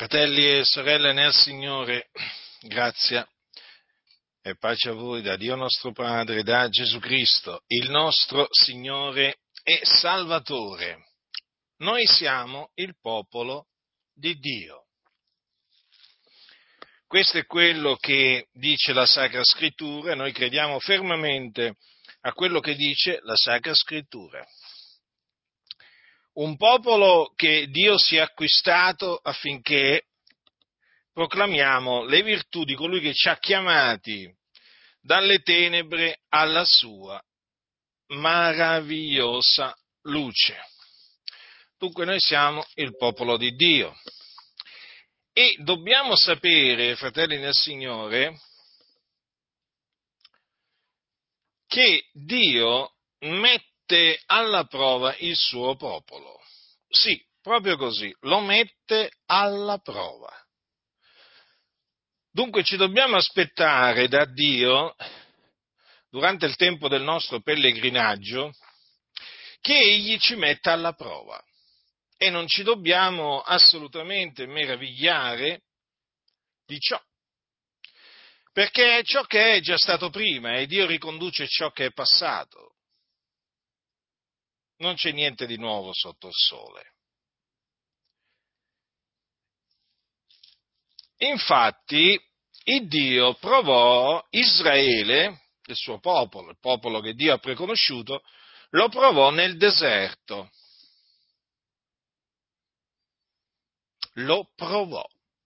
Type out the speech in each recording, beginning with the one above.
Fratelli e sorelle nel Signore, grazia e pace a voi da Dio nostro Padre, da Gesù Cristo, il nostro Signore e Salvatore. Noi siamo il popolo di Dio. Questo è quello che dice la Sacra Scrittura e noi crediamo fermamente a quello che dice la Sacra Scrittura un popolo che Dio si è acquistato affinché proclamiamo le virtù di colui che ci ha chiamati dalle tenebre alla sua meravigliosa luce. Dunque noi siamo il popolo di Dio e dobbiamo sapere, fratelli nel Signore, che Dio mette mette alla prova il suo popolo. Sì, proprio così, lo mette alla prova. Dunque ci dobbiamo aspettare da Dio, durante il tempo del nostro pellegrinaggio, che Egli ci metta alla prova. E non ci dobbiamo assolutamente meravigliare di ciò. Perché ciò che è già stato prima e Dio riconduce ciò che è passato non c'è niente di nuovo sotto il sole. Infatti, il Dio provò Israele, il suo popolo, il popolo che Dio ha preconosciuto, lo provò nel deserto. Lo provò.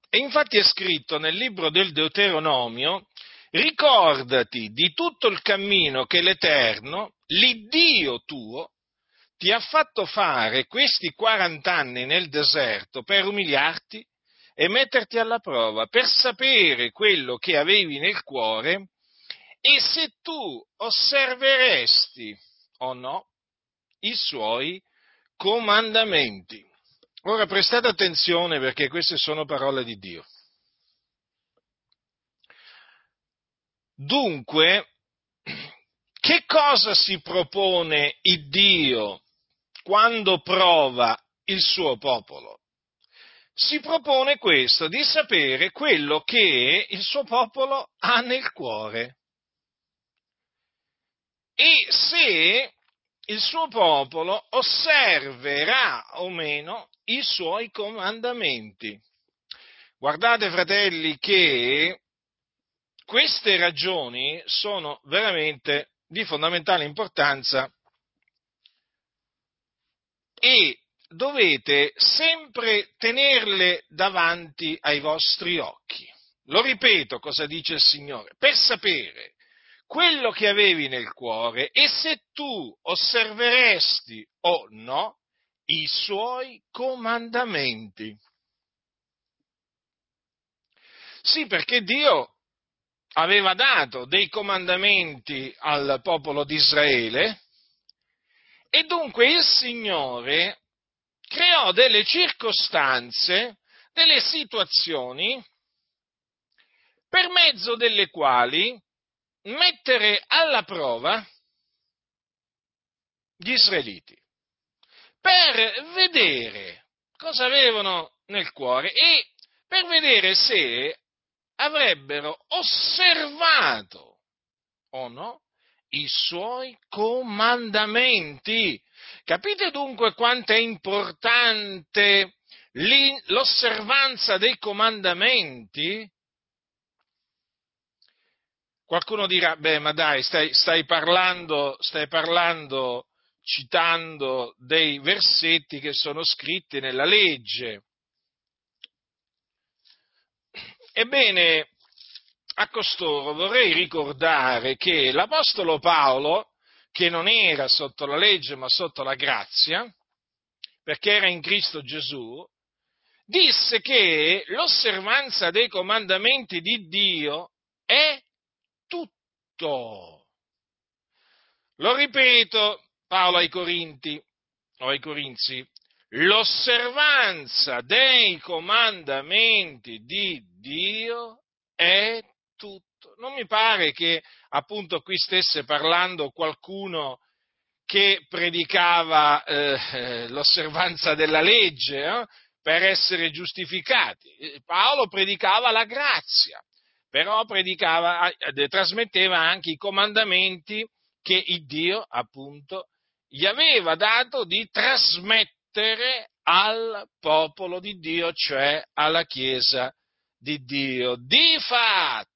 E infatti è scritto nel libro del Deuteronomio, ricordati di tutto il cammino che l'Eterno, l'Iddio tuo, ti ha fatto fare questi 40 anni nel deserto per umiliarti e metterti alla prova, per sapere quello che avevi nel cuore e se tu osserveresti o no i suoi comandamenti. Ora prestate attenzione perché queste sono parole di Dio. Dunque, che cosa si propone il Dio quando prova il suo popolo? Si propone questo, di sapere quello che il suo popolo ha nel cuore. E se il suo popolo osserverà o meno i suoi comandamenti. Guardate, fratelli, che queste ragioni sono veramente di fondamentale importanza e dovete sempre tenerle davanti ai vostri occhi. Lo ripeto cosa dice il Signore, per sapere quello che avevi nel cuore e se tu osserveresti o no i suoi comandamenti. Sì, perché Dio aveva dato dei comandamenti al popolo di Israele e dunque il Signore creò delle circostanze, delle situazioni per mezzo delle quali mettere alla prova gli israeliti, per vedere cosa avevano nel cuore e per vedere se avrebbero osservato o no i suoi comandamenti. Capite dunque quanto è importante l'osservanza dei comandamenti? Qualcuno dirà, beh, ma dai, stai, stai, parlando, stai parlando, citando dei versetti che sono scritti nella legge. Ebbene, a costoro vorrei ricordare che l'Apostolo Paolo, che non era sotto la legge ma sotto la grazia, perché era in Cristo Gesù, disse che l'osservanza dei comandamenti di Dio è tutto. Lo ripeto, Paolo ai Corinti, o ai Corinzi, l'osservanza dei comandamenti di Dio è tutto. Non mi pare che appunto qui stesse parlando qualcuno che predicava eh, l'osservanza della legge, eh? per essere giustificati. Paolo predicava la grazia, però predicava, eh, trasmetteva anche i comandamenti che il Dio, appunto, gli aveva dato di trasmettere al popolo di Dio, cioè alla Chiesa di Dio. Difatti,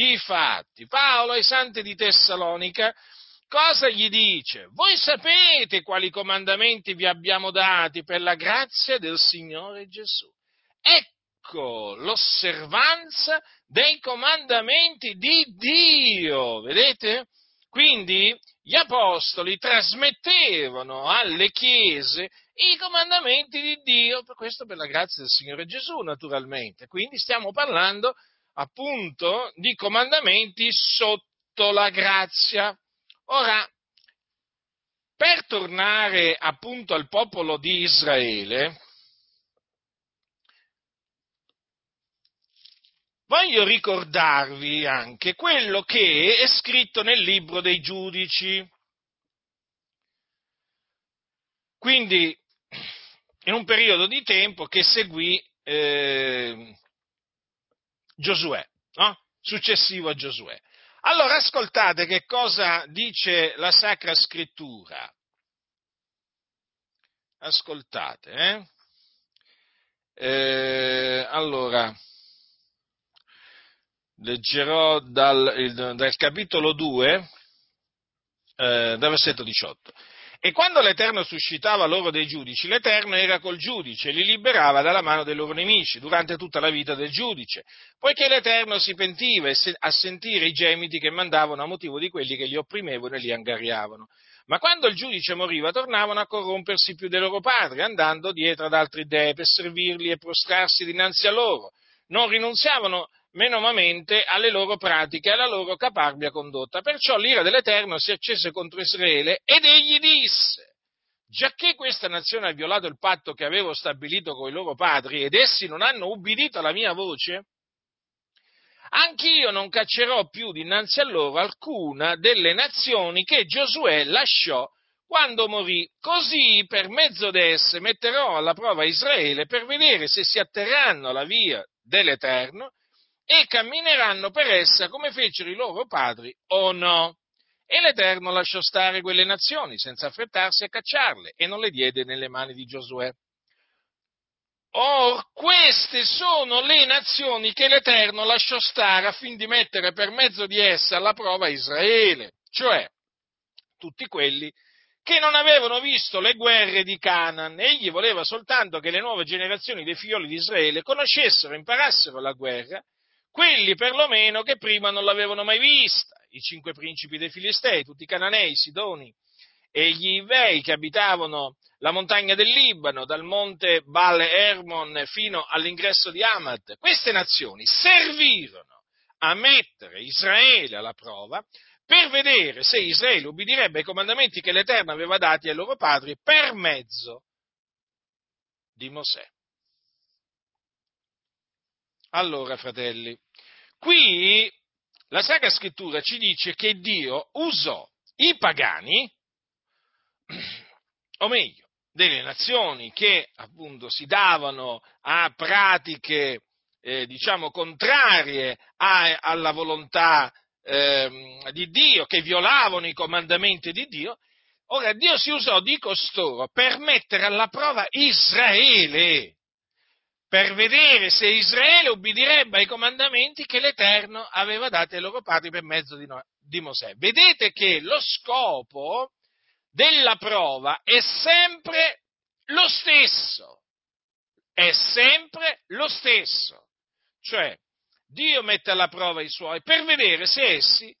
difatti, Paolo ai santi di Tessalonica cosa gli dice? Voi sapete quali comandamenti vi abbiamo dati per la grazia del Signore Gesù. Ecco l'osservanza dei comandamenti di Dio, vedete? Quindi gli apostoli trasmettevano alle chiese i comandamenti di Dio, questo per la grazia del Signore Gesù naturalmente. Quindi stiamo parlando appunto di comandamenti sotto la grazia. Ora, per tornare appunto al popolo di Israele, voglio ricordarvi anche quello che è scritto nel libro dei giudici. Quindi, in un periodo di tempo che seguì eh, Giosuè, no? successivo a Giosuè. Allora ascoltate che cosa dice la Sacra Scrittura. Ascoltate, eh? Eh, allora, leggerò dal, dal capitolo 2, eh, dal versetto 18. E quando l'Eterno suscitava loro dei giudici, l'Eterno era col giudice e li liberava dalla mano dei loro nemici durante tutta la vita del giudice, poiché l'Eterno si pentiva a sentire i gemiti che mandavano a motivo di quelli che li opprimevano e li angariavano. Ma quando il giudice moriva tornavano a corrompersi più dei loro padri, andando dietro ad altri dei per servirli e prostrarsi dinanzi a loro. Non rinunziavano menomamente alle loro pratiche e alla loro caparbia condotta. Perciò l'ira dell'Eterno si accese contro Israele ed egli disse, giacché questa nazione ha violato il patto che avevo stabilito con i loro padri ed essi non hanno ubbidito alla mia voce, anch'io non caccerò più dinanzi a loro alcuna delle nazioni che Giosuè lasciò quando morì. Così per mezzo d'esse metterò alla prova Israele per vedere se si atterranno alla via dell'Eterno e cammineranno per essa come fecero i loro padri o no. E l'Eterno lasciò stare quelle nazioni senza affrettarsi a cacciarle e non le diede nelle mani di Giosuè. Or queste sono le nazioni che l'Eterno lasciò stare affin di mettere per mezzo di esse alla prova Israele, cioè tutti quelli che non avevano visto le guerre di Canaan. Egli voleva soltanto che le nuove generazioni dei figlioli di Israele conoscessero imparassero la guerra quelli perlomeno che prima non l'avevano mai vista, i cinque principi dei Filistei, tutti i Cananei, i Sidoni e gli Ivei che abitavano la montagna del Libano, dal monte Baal Hermon fino all'ingresso di Amad. Queste nazioni servirono a mettere Israele alla prova per vedere se Israele ubbidirebbe ai comandamenti che l'Eterno aveva dati ai loro padri per mezzo di Mosè. Allora, fratelli, Qui la Sacra Scrittura ci dice che Dio usò i pagani, o meglio, delle nazioni che appunto si davano a pratiche, eh, diciamo, contrarie a, alla volontà eh, di Dio, che violavano i comandamenti di Dio, ora Dio si usò di costoro per mettere alla prova Israele per vedere se Israele ubbidirebbe ai comandamenti che l'Eterno aveva dato ai loro padri per mezzo di, no, di Mosè. Vedete che lo scopo della prova è sempre lo stesso, è sempre lo stesso, cioè Dio mette alla prova i suoi per vedere se essi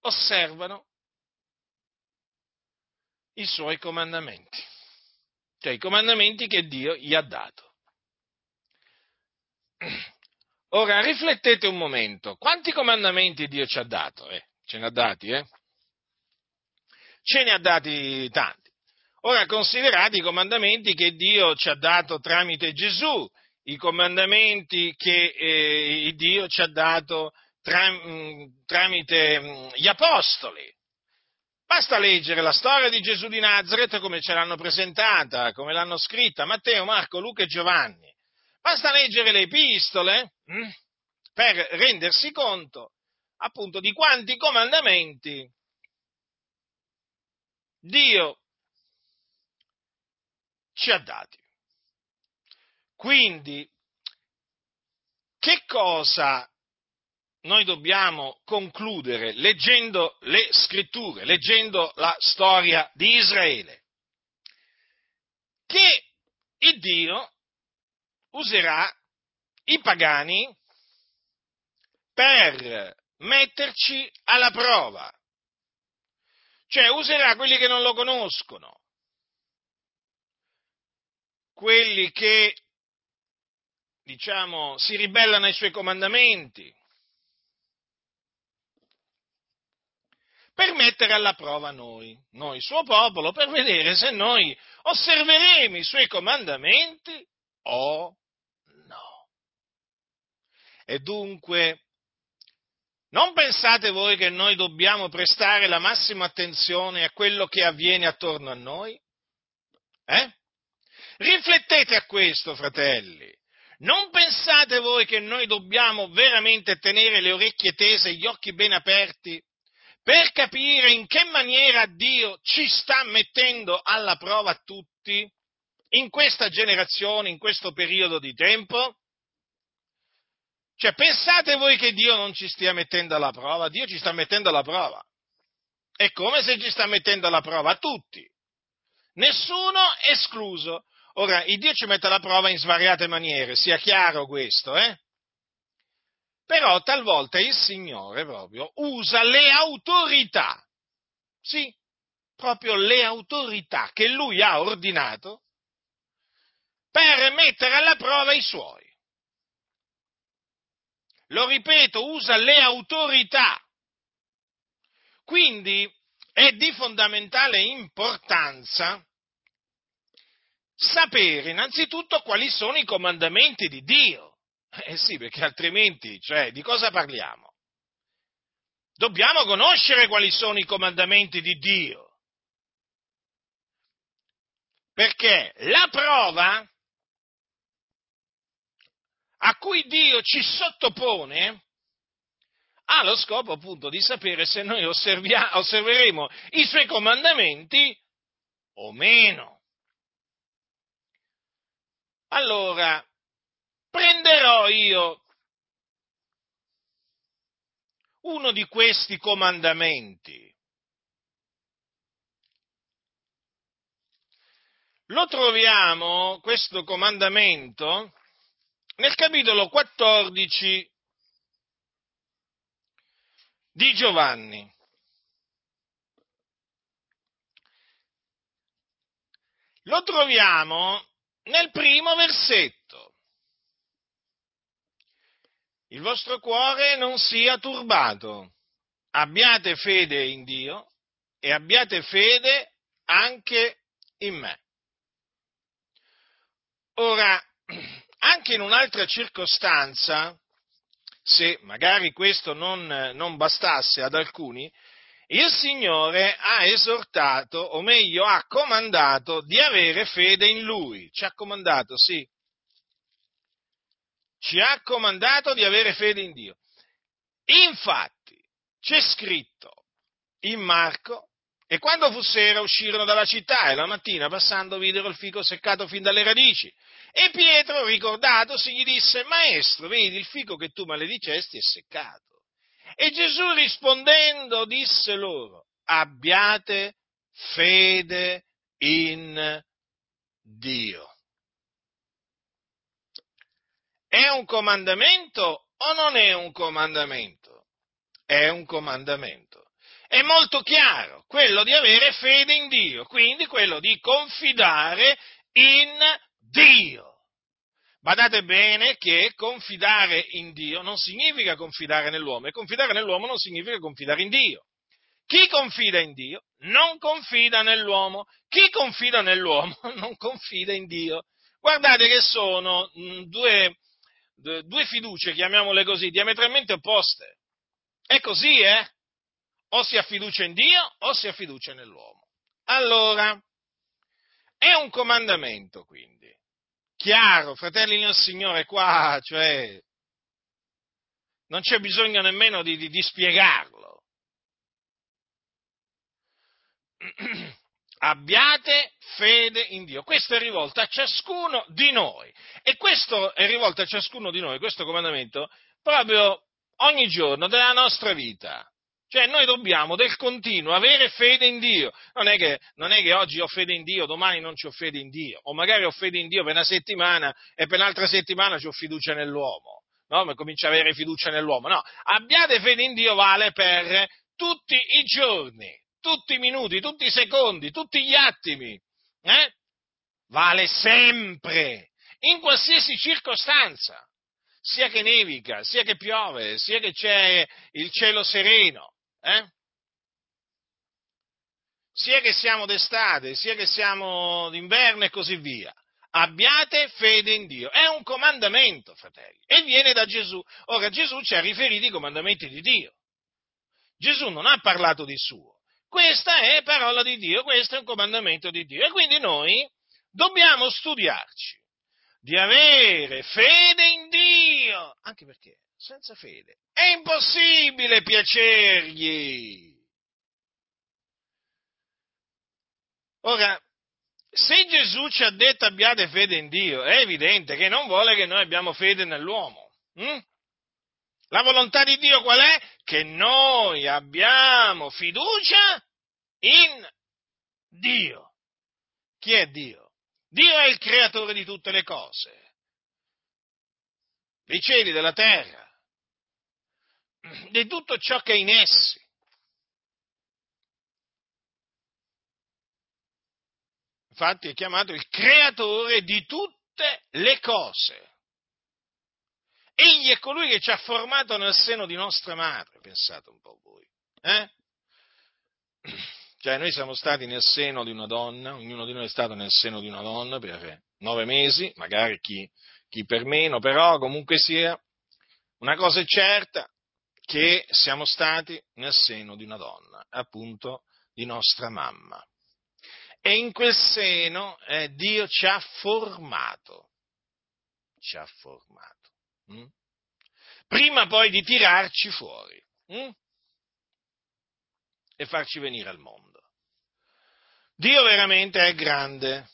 osservano i suoi comandamenti, cioè i comandamenti che Dio gli ha dato. Ora riflettete un momento, quanti comandamenti Dio ci ha dato? Eh, ce ne ha dati, eh? Ce ne ha dati tanti. Ora considerate i comandamenti che Dio ci ha dato tramite Gesù, i comandamenti che eh, Dio ci ha dato tra, mh, mm, tramite mh, gli apostoli. Basta leggere la storia di Gesù di Nazareth come ce l'hanno presentata, come l'hanno scritta Matteo, Marco, Luca e Giovanni. Basta leggere le epistole hm, per rendersi conto appunto di quanti comandamenti Dio ci ha dati. Quindi, che cosa noi dobbiamo concludere leggendo le scritture, leggendo la storia di Israele? Che il Dio userà i pagani per metterci alla prova, cioè userà quelli che non lo conoscono, quelli che, diciamo, si ribellano ai suoi comandamenti, per mettere alla prova noi, noi suo popolo, per vedere se noi osserveremo i suoi comandamenti o no. E dunque, non pensate voi che noi dobbiamo prestare la massima attenzione a quello che avviene attorno a noi? Eh? Riflettete a questo, fratelli. Non pensate voi che noi dobbiamo veramente tenere le orecchie tese e gli occhi ben aperti per capire in che maniera Dio ci sta mettendo alla prova tutti in questa generazione, in questo periodo di tempo? Cioè, pensate voi che Dio non ci stia mettendo alla prova? Dio ci sta mettendo alla prova. È come se ci sta mettendo alla prova a tutti. Nessuno escluso. Ora, il Dio ci mette alla prova in svariate maniere, sia chiaro questo, eh? Però talvolta il Signore proprio usa le autorità, sì, proprio le autorità che Lui ha ordinato per mettere alla prova i Suoi. Lo ripeto, usa le autorità. Quindi è di fondamentale importanza sapere innanzitutto quali sono i comandamenti di Dio. Eh sì, perché altrimenti, cioè, di cosa parliamo? Dobbiamo conoscere quali sono i comandamenti di Dio. Perché la prova a cui Dio ci sottopone ha lo scopo appunto di sapere se noi osserveremo i suoi comandamenti o meno. Allora, prenderò io uno di questi comandamenti. Lo troviamo, questo comandamento, nel capitolo 14 di Giovanni. Lo troviamo nel primo versetto. Il vostro cuore non sia turbato, abbiate fede in Dio e abbiate fede anche in me. Ora, anche in un'altra circostanza, se magari questo non, non bastasse ad alcuni, il Signore ha esortato, o meglio ha comandato di avere fede in Lui. Ci ha comandato, sì. Ci ha comandato di avere fede in Dio. Infatti, c'è scritto in Marco, e quando fu sera uscirono dalla città e la mattina passando videro il fico seccato fin dalle radici. E Pietro, ricordatosi, gli disse, Maestro, vedi il fico che tu maledicesti è seccato. E Gesù rispondendo disse loro, abbiate fede in Dio. È un comandamento o non è un comandamento? È un comandamento. È molto chiaro, quello di avere fede in Dio, quindi quello di confidare in Dio. Badate bene che confidare in Dio non significa confidare nell'uomo e confidare nell'uomo non significa confidare in Dio. Chi confida in Dio non confida nell'uomo, chi confida nell'uomo non confida in Dio. Guardate che sono mm, due, due fiducie, chiamiamole così, diametralmente opposte. È così, eh? O si ha fiducia in Dio o si ha fiducia nell'uomo. Allora, è un comandamento quindi. Chiaro, fratelli nel Signore, qua, cioè, non c'è bisogno nemmeno di, di, di spiegarlo. Abbiate fede in Dio. Questo è rivolto a ciascuno di noi. E questo è rivolto a ciascuno di noi, questo comandamento, proprio ogni giorno della nostra vita. Cioè noi dobbiamo del continuo avere fede in Dio. Non è, che, non è, che, oggi ho fede in Dio, domani non ho fede in Dio. O magari ho fede in Dio per una settimana e per un'altra settimana ho fiducia nell'uomo. No? Ma comincio a avere fiducia nell'uomo. No, abbiate fede in Dio vale per tutti i giorni, tutti i minuti, tutti i secondi, tutti gli attimi. Eh? Vale sempre, in qualsiasi circostanza sia che nevica, sia che piove, sia che c'è il cielo sereno, eh? Sia che siamo d'estate, sia che siamo d'inverno e così via. Abbiate fede in Dio. È un comandamento, fratelli, e viene da Gesù. Ora Gesù ci ha riferito i comandamenti di Dio. Gesù non ha parlato di suo. Questa è parola di Dio, questo è un comandamento di Dio. E quindi noi dobbiamo studiarci di avere fede in Dio, anche perché senza fede. È impossibile piacergli. Ora, se Gesù ci ha detto abbiate fede in Dio, è evidente che non vuole che noi abbiamo fede nell'uomo. Hm? La volontà di Dio qual è? Che noi abbiamo fiducia in Dio. Chi è Dio? Dio è il creatore di tutte le cose, dei cieli, della terra di tutto ciò che è in essi. Infatti è chiamato il creatore di tutte le cose. Egli è colui che ci ha formato nel seno di nostra madre, pensate un po' voi. Eh? Cioè noi siamo stati nel seno di una donna, ognuno di noi è stato nel seno di una donna per nove mesi, magari chi, chi per meno, però comunque sia, una cosa è certa, che siamo stati nel seno di una donna, appunto di nostra mamma. E in quel seno eh, Dio ci ha formato, ci ha formato, hm? prima poi di tirarci fuori hm? e farci venire al mondo. Dio veramente è grande,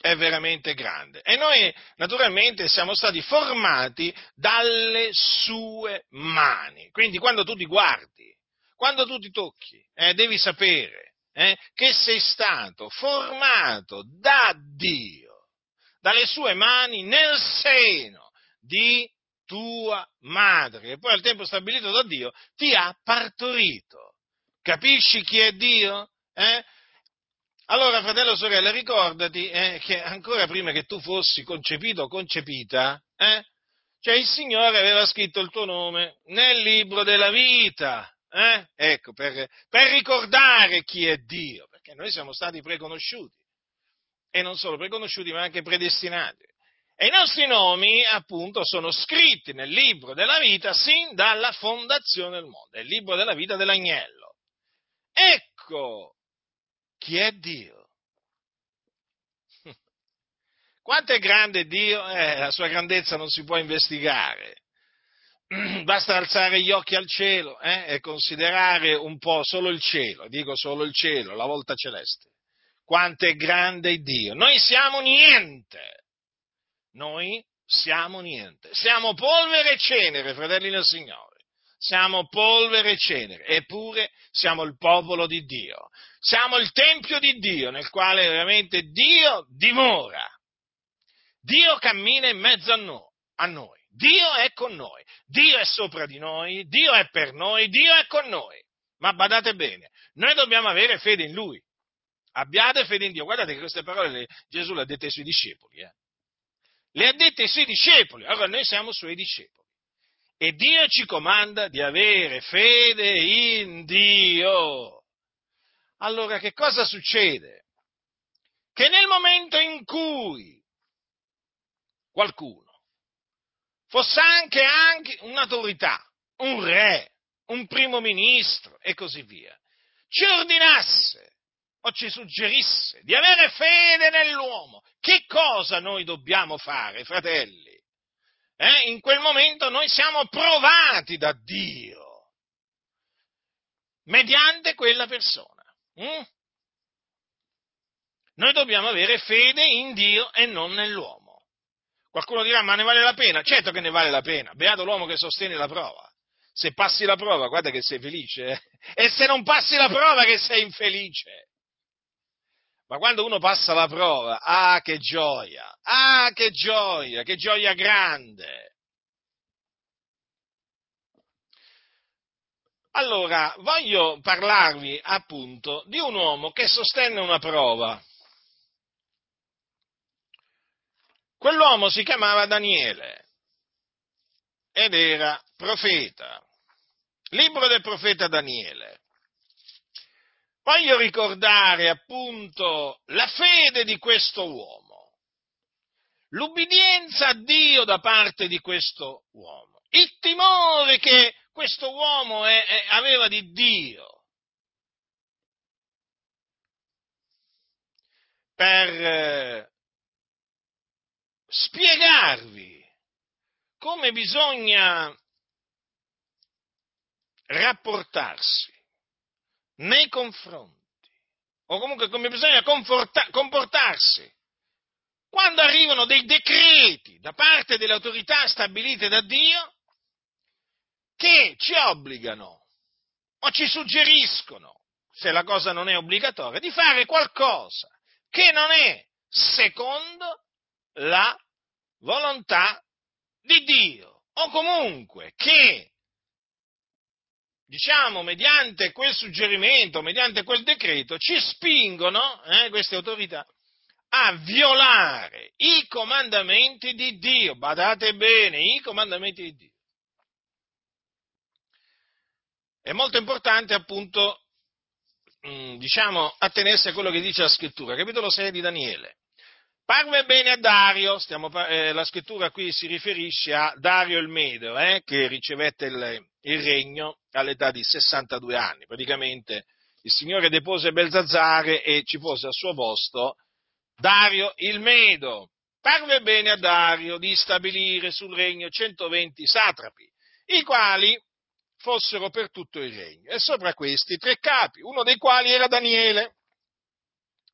è veramente grande. E noi naturalmente siamo stati formati dalle sue mani. Quindi quando tu ti guardi, quando tu ti tocchi, eh, devi sapere eh, che sei stato formato da Dio, dalle sue mani nel seno di tua madre, e poi al tempo stabilito da Dio ti ha partorito. Capisci chi è Dio? Eh? Allora, fratello sorella, ricordati eh, che ancora prima che tu fossi concepito o concepita, eh, cioè il Signore aveva scritto il tuo nome nel libro della vita. Eh? Ecco, per, per ricordare chi è Dio, perché noi siamo stati preconosciuti. E non solo preconosciuti, ma anche predestinati. E i nostri nomi, appunto, sono scritti nel libro della vita sin dalla fondazione del mondo, è il libro della vita dell'agnello. Ecco chi è Dio. Quanto è grande Dio? Eh, la sua grandezza non si può investigare. Basta alzare gli occhi al cielo eh, e considerare un po' solo il cielo, dico solo il cielo, la volta celeste. Quanto è grande Dio. Noi siamo niente. Noi siamo niente. Siamo polvere e cenere, fratelli del Signore siamo polvere e cenere, eppure siamo il popolo di Dio. Siamo il tempio di Dio nel quale veramente Dio dimora. Dio cammina in mezzo a noi. A noi. Dio è con noi, Dio è sopra di noi, Dio è per noi, Dio è con noi. Ma badate bene, noi dobbiamo avere fede in Lui. Abbiate fede in Dio. Guardate che queste parole le, Gesù le ha dette ai suoi discepoli. Eh? Le ha dette ai suoi discepoli. Allora noi siamo suoi discepoli. E Dio ci comanda di avere fede in Dio. Allora che cosa succede? Che nel momento in cui qualcuno fosse anche, anche un'autorità, un re, un primo ministro e così via, ci ordinasse o ci suggerisse di avere fede nell'uomo, che cosa noi dobbiamo fare, fratelli? Eh? In quel momento noi siamo provati da Dio mediante quella persona. Mm? Noi dobbiamo avere fede in Dio e non nell'uomo. Qualcuno dirà, ma ne vale la pena? Certo che ne vale la pena. Beato l'uomo che sostiene la prova. Se passi la prova, guarda che sei felice. Eh? E se non passi la prova, che sei infelice. Ma quando uno passa la prova, ah che gioia, ah che gioia, che gioia grande. Allora, voglio parlarvi appunto di un uomo che sostenne una prova. Quell'uomo si chiamava Daniele ed era profeta. Libro del profeta Daniele. Voglio ricordare appunto la fede di questo uomo, l'ubbidienza a Dio da parte di questo uomo, il timore che questo uomo è, è, aveva di Dio per eh, spiegarvi come bisogna rapportarsi nei confronti, o comunque come bisogna comportarsi quando arrivano dei decreti da parte delle autorità stabilite da Dio che ci obbligano o ci suggeriscono, se la cosa non è obbligatoria, di fare qualcosa che non è secondo la volontà di Dio o comunque che, diciamo, mediante quel suggerimento, mediante quel decreto, ci spingono, eh, queste autorità, a violare i comandamenti di Dio. Badate bene, i comandamenti di Dio. è molto importante appunto, mm, diciamo, attenersi a quello che dice la scrittura, capitolo 6 di Daniele. Parve bene a Dario, stiamo, eh, la scrittura qui si riferisce a Dario il Medo, eh, che ricevette il, il, regno all'età di 62 anni. Praticamente il Signore depose Belzazzare e ci pose al suo posto Dario il Medo. Parve bene a Dario di stabilire sul regno 120 satrapi, i quali fossero per tutto il regno. E sopra questi tre capi, uno dei quali era Daniele,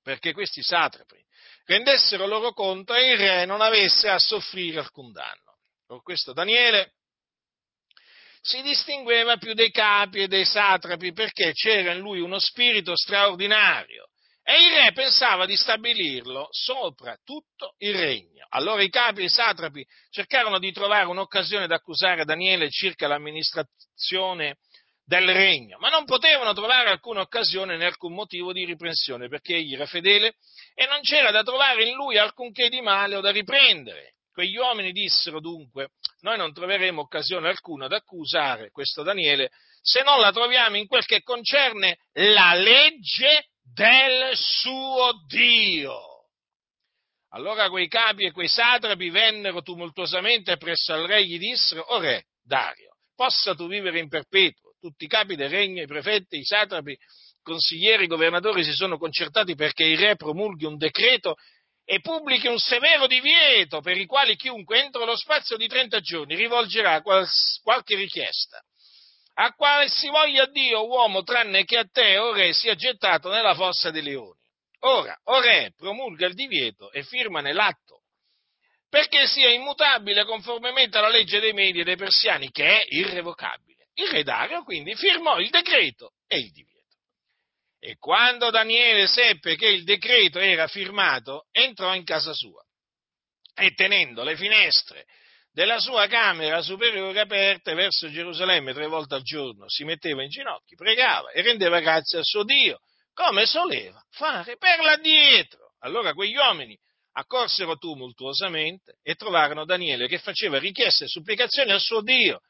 perché questi satrapi rendessero loro conto e il re non avesse a soffrire alcun danno. Per questo Daniele si distingueva più dei capi e dei satrapi perché c'era in lui uno spirito straordinario e il re pensava di stabilirlo sopra tutto il regno. Allora i capi e i satrapi cercarono di trovare un'occasione da accusare Daniele circa l'amministrazione del regno, ma non potevano trovare alcuna occasione né alcun motivo di riprensione, perché egli era fedele e non c'era da trovare in lui alcunché di male o da riprendere. Quegli uomini dissero dunque, noi non troveremo occasione alcuna da accusare questo Daniele se non la troviamo in quel che concerne la legge del suo Dio. Allora quei capi e quei satrapi vennero tumultuosamente presso al re e gli dissero, o re, Dario, possa tu vivere in perpetuo. Tutti i capi del regno, i prefetti, i satrapi, consiglieri, i governatori si sono concertati perché il re promulghi un decreto e pubblichi un severo divieto per i quali chiunque entro lo spazio di 30 giorni rivolgerà quals- qualche richiesta a quale si voglia Dio, uomo, tranne che a te, o re, sia gettato nella fossa dei leoni. Ora, o re, promulga il divieto e firma nell'atto, perché sia immutabile conformemente alla legge dei Medi e dei Persiani, che è irrevocabile. Il re Dario quindi firmò il decreto e il divieto. E quando Daniele seppe che il decreto era firmato, entrò in casa sua e tenendo le finestre della sua camera superiore aperte verso Gerusalemme tre volte al giorno, si metteva in ginocchio, pregava e rendeva grazie al suo Dio, come soleva fare per là dietro. Allora quegli uomini accorsero tumultuosamente e trovarono Daniele che faceva richieste e supplicazioni al suo Dio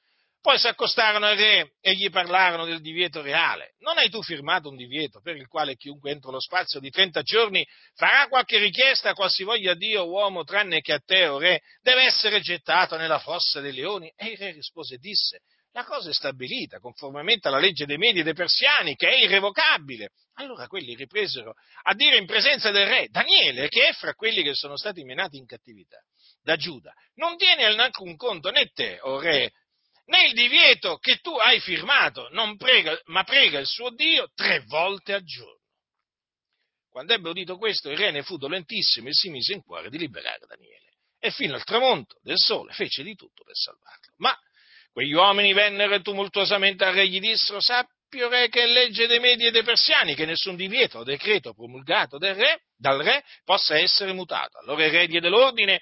poi si accostarono al re e gli parlarono del divieto reale. Non hai tu firmato un divieto per il quale chiunque entro lo spazio di 30 giorni farà qualche richiesta a qualsivoglia Dio, uomo, tranne che a te, o re, deve essere gettato nella fossa dei leoni? E il re rispose e disse, La cosa è stabilita conformemente alla legge dei Medi e dei Persiani, che è irrevocabile. Allora quelli ripresero a dire in presenza del re, Daniele, che è fra quelli che sono stati menati in cattività da Giuda, non tiene alcun conto né te, o re, né il divieto che tu hai firmato, prega, ma prega il suo Dio tre volte al giorno. Quando ebbe udito questo, il re ne fu dolentissimo e si mise in cuore di liberare Daniele. E fino al tramonto del sole fece di tutto per salvarlo. Ma quegli uomini vennero tumultuosamente al re e gli dissero, sappi, o re, che è legge dei Medi e dei Persiani che nessun divieto o decreto promulgato re, dal re possa essere mutato. Allora il re diede l'ordine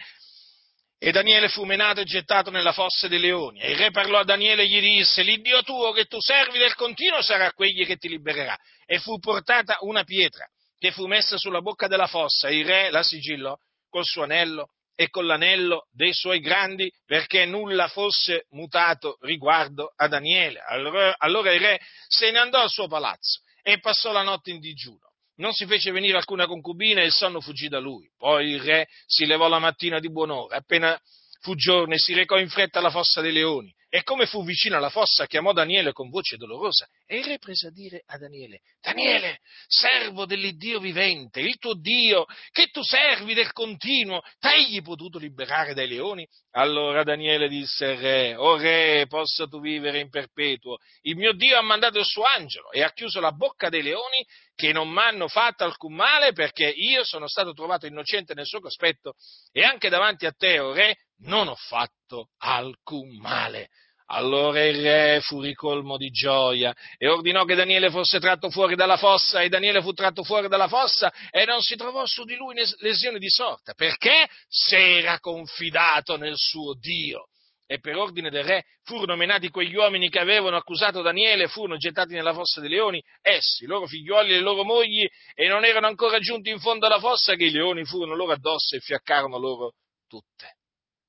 e Daniele fu menato e gettato nella fossa dei leoni. E il re parlò a Daniele e gli disse, l'Iddio tuo che tu servi del continuo sarà quegli che ti libererà. E fu portata una pietra che fu messa sulla bocca della fossa e il re la sigillò col suo anello e con l'anello dei suoi grandi perché nulla fosse mutato riguardo a Daniele. Allora, allora il re se ne andò al suo palazzo e passò la notte in digiuno non si fece venire alcuna concubina e il sonno fuggì da lui. Poi il re si levò la mattina di buon'ora, appena fu giorno si recò in fretta alla fossa dei leoni e come fu vicino alla fossa chiamò Daniele con voce dolorosa e il re prese a dire a Daniele, Daniele, servo dell'Iddio vivente, il tuo Dio, che tu servi del continuo, t'egli potuto liberare dai leoni? Allora Daniele disse al re, o re, possa tu vivere in perpetuo, il mio Dio ha mandato il suo angelo e ha chiuso la bocca dei leoni che non mi hanno fatto alcun male perché io sono stato trovato innocente nel suo cospetto e anche davanti a te, o re, non ho fatto alcun male. Allora il re fu ricolmo di gioia e ordinò che Daniele fosse tratto fuori dalla fossa e Daniele fu tratto fuori dalla fossa e non si trovò su di lui lesione di sorta perché s'era confidato nel suo Dio. E per ordine del re furono menati quegli uomini che avevano accusato Daniele furono gettati nella fossa dei leoni, essi, i loro figlioli e le loro mogli, e non erano ancora giunti in fondo alla fossa che i leoni furono loro addosso e fiaccarono loro tutte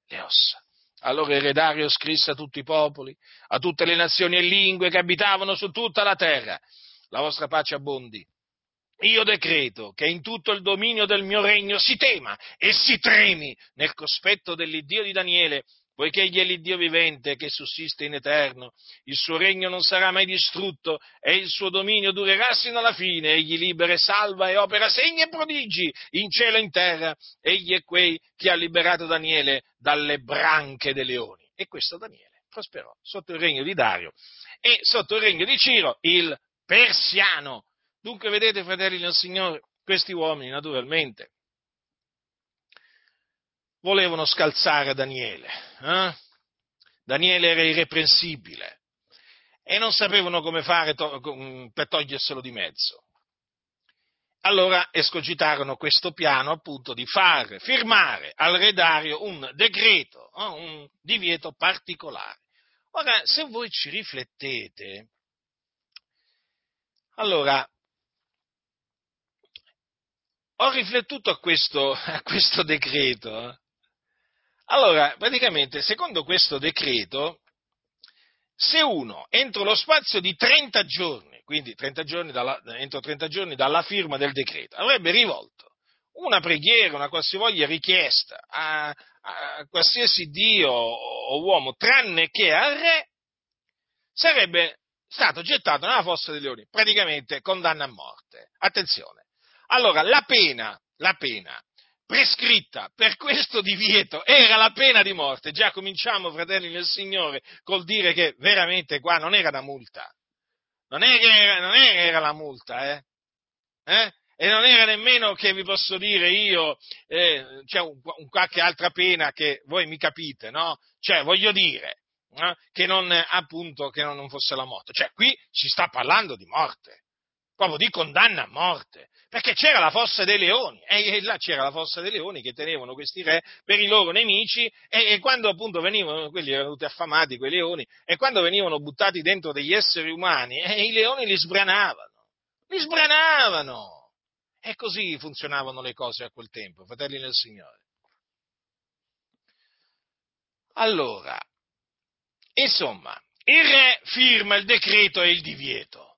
le ossa. Allora il re Dario scrisse a tutti i popoli, a tutte le nazioni e lingue che abitavano su tutta la terra, la vostra pace abbondi. Io decreto che in tutto il dominio del mio regno si tema e si tremi nel cospetto dell'Iddio di Daniele poiché egli è l'Iddio vivente che sussiste in eterno, il suo regno non sarà mai distrutto e il suo dominio durerà sino alla fine, egli libera e salva e opera segni e prodigi in cielo e in terra, egli è quei che ha liberato Daniele dalle branche dei leoni. E questo Daniele prosperò sotto il regno di Dario e sotto il regno di Ciro, il persiano. Dunque vedete, fratelli del Signore, questi uomini naturalmente volevano scalzare Daniele. Eh? Daniele era irreprensibile e non sapevano come fare to- per toglierselo di mezzo. Allora escogitarono questo piano appunto di far firmare al re Dario un decreto, eh? un divieto particolare. Ora, se voi ci riflettete, allora ho riflettuto a questo, a questo decreto eh? Allora, praticamente, secondo questo decreto, se uno entro lo spazio di 30 giorni, quindi 30 giorni dalla, entro 30 giorni dalla firma del decreto, avrebbe rivolto una preghiera, una qualsivoglia richiesta a, a qualsiasi Dio o uomo, tranne che al re, sarebbe stato gettato nella fossa dei leoni, praticamente condanna a morte. Attenzione. Allora, la pena, la pena prescritta per questo divieto era la pena di morte. Già cominciamo, fratelli del Signore, col dire che veramente qua non era una multa. Non era, non era, la multa, eh? eh? E non era nemmeno che vi posso dire io, eh, cioè un, un, qualche altra pena che voi mi capite, no? Cioè, voglio dire, eh, che non, appunto, che non fosse la morte. Cioè, qui si sta parlando di morte proprio di condanna a morte, perché c'era la fossa dei leoni, e là c'era la fossa dei leoni che tenevano questi re per i loro nemici, e, e quando appunto venivano, quelli erano tutti affamati, quei leoni, e quando venivano buttati dentro degli esseri umani, eh, i leoni li sbranavano, li sbranavano! E così funzionavano le cose a quel tempo, fratelli del Signore. Allora, insomma, il re firma il decreto e il divieto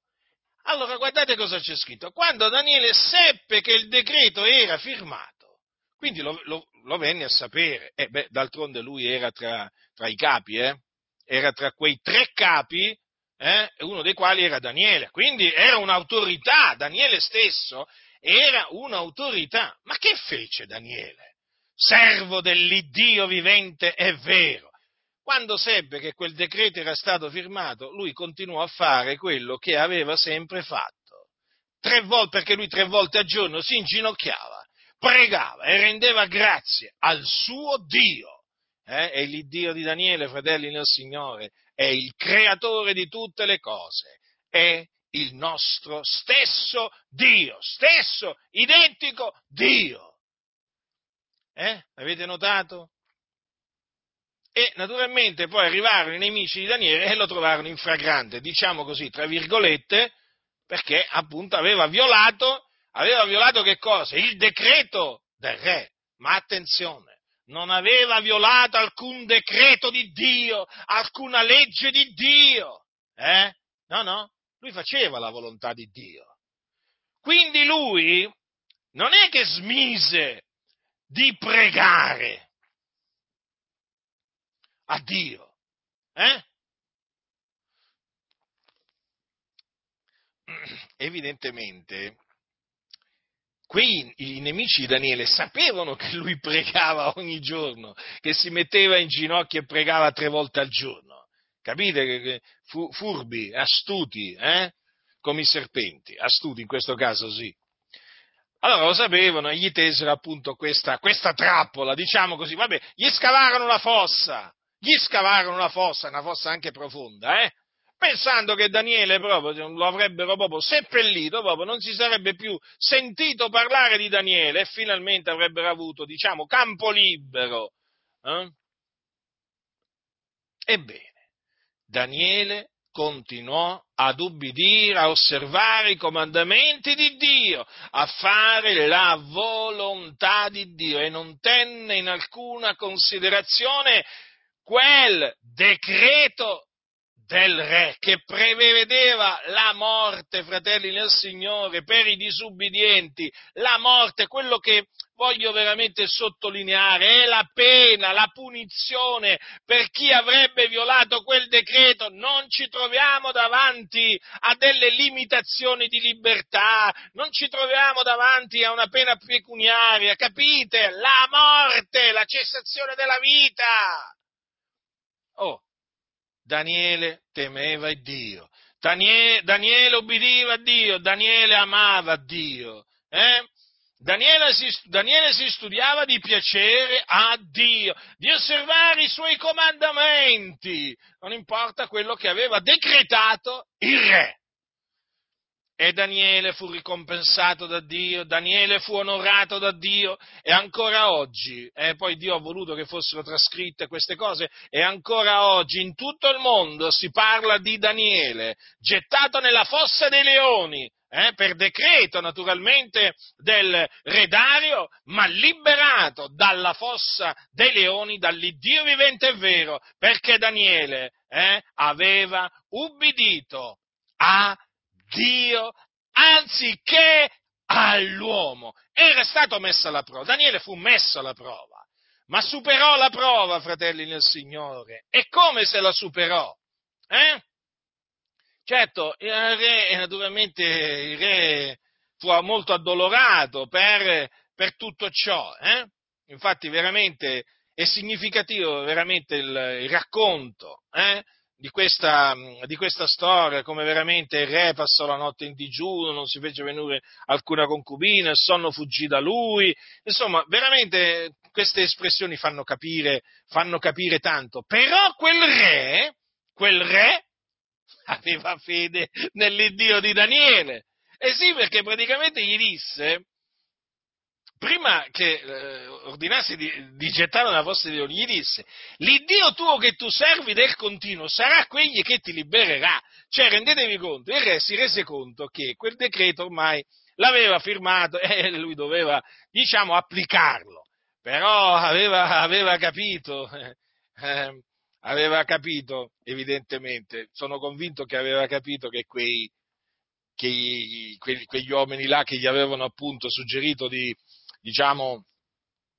allora guardate cosa c'è scritto. Quando Daniele seppe che il decreto era firmato, quindi lo, lo, lo venne a sapere, e beh, d'altronde lui era tra, tra i capi, eh? era tra quei tre capi, eh, uno dei quali era Daniele, quindi era un'autorità, Daniele stesso era un'autorità. Ma che fece Daniele? Servo dell'Iddio vivente è vero. Quando sebbe che quel decreto era stato firmato, lui continuò a fare quello che aveva sempre fatto. Tre volte, perché lui tre volte a giorno si inginocchiava, pregava e rendeva grazie al suo Dio. Eh? E l'Iddio di Daniele, fratelli nel Signore, è il creatore di tutte le cose, è il nostro stesso Dio, stesso, identico Dio. Eh? Avete notato? E naturalmente poi arrivarono i nemici di Daniele e lo trovarono in fragrante, diciamo così, tra virgolette, perché appunto aveva violato, aveva violato che cosa? Il decreto del re. Ma attenzione, non aveva violato alcun decreto di Dio, alcuna legge di Dio. Eh? No, no, lui faceva la volontà di Dio. Quindi lui non è che smise di pregare a Dio. Eh? Evidentemente, quei i nemici di Daniele sapevano che lui pregava ogni giorno, che si metteva in ginocchio e pregava tre volte al giorno. Capite? Furbi, astuti, eh? come i serpenti, astuti in questo caso sì. Allora lo sapevano e gli tesero appunto questa, questa trappola, diciamo così, vabbè, gli scavarono la fossa, gli scavarono la fossa, una fossa anche profonda, eh? pensando che Daniele proprio lo avrebbero proprio seppellito, proprio non si sarebbe più sentito parlare di Daniele e finalmente avrebbero avuto, diciamo, campo libero. Eh? Ebbene, Daniele continuò ad ubbidire, a osservare i comandamenti di Dio, a fare la volontà di Dio e non tenne in alcuna considerazione quel decreto del re che prevedeva la morte, fratelli nel Signore, per i disubbidienti, la morte, quello che voglio veramente sottolineare, è la pena, la punizione per chi avrebbe violato quel decreto. Non ci troviamo davanti a delle limitazioni di libertà, non ci troviamo davanti a una pena pecuniaria, capite? La morte, la cessazione della vita. Oh, Daniele temeva Dio, Daniele, Daniele ubbidiva a Dio, Daniele amava Dio. Eh? Daniele si, Daniele si, studiava di piacere a Dio, di osservare i suoi comandamenti, non importa quello che aveva decretato il re. E Daniele fu ricompensato da Dio, Daniele fu onorato da Dio e ancora oggi, eh, poi Dio ha voluto che fossero trascritte queste cose, e ancora oggi in tutto il mondo si parla di Daniele, gettato nella fossa dei leoni, eh, per decreto naturalmente del re Dario, ma liberato dalla fossa dei leoni, dall'Iddio vivente e vero, perché Daniele eh, aveva ubbidito a Dio anziché all'uomo. Era stato messo alla prova. Daniele fu messo alla prova, ma superò la prova, fratelli nel Signore. E come se la superò? Eh? Certo, il re, naturalmente il re fu molto addolorato per, per tutto ciò. Eh? Infatti veramente è significativo veramente il, il racconto eh? Di questa, di questa, storia, come veramente il re passò la notte in digiuno, non si fece venire alcuna concubina, il sonno fuggì da lui, insomma, veramente queste espressioni fanno capire, fanno capire tanto. Però quel re, quel re aveva fede nell'Iddio di Daniele. E sì, perché praticamente gli disse, prima che eh, ordinasse di, di gettare nella fossa di leoni, gli disse, l'Iddio tuo che tu servi del continuo sarà quegli che ti libererà. Cioè, rendetevi conto, il re si rese conto che quel decreto ormai l'aveva firmato e lui doveva, diciamo, applicarlo. Però aveva, aveva capito, eh, aveva capito, evidentemente, sono convinto che aveva capito che quei, che, quegli, quegli uomini là che gli avevano appunto suggerito di, diciamo,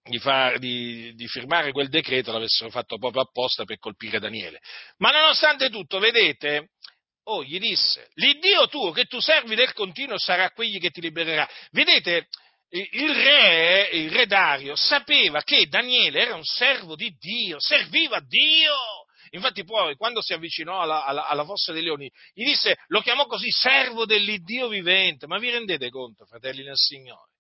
di, far, di, di, firmare quel decreto l'avessero fatto proprio apposta per colpire Daniele. Ma nonostante tutto, vedete, oh, gli disse, l'Iddio tuo che tu servi del continuo sarà quegli che ti libererà. Vedete, il re, il re Dario sapeva che Daniele era un servo di Dio, serviva Dio. Infatti poi, quando si avvicinò alla, alla, alla, fossa dei leoni, gli disse, lo chiamò così, servo dell'Iddio vivente. Ma vi rendete conto, fratelli nel Signore?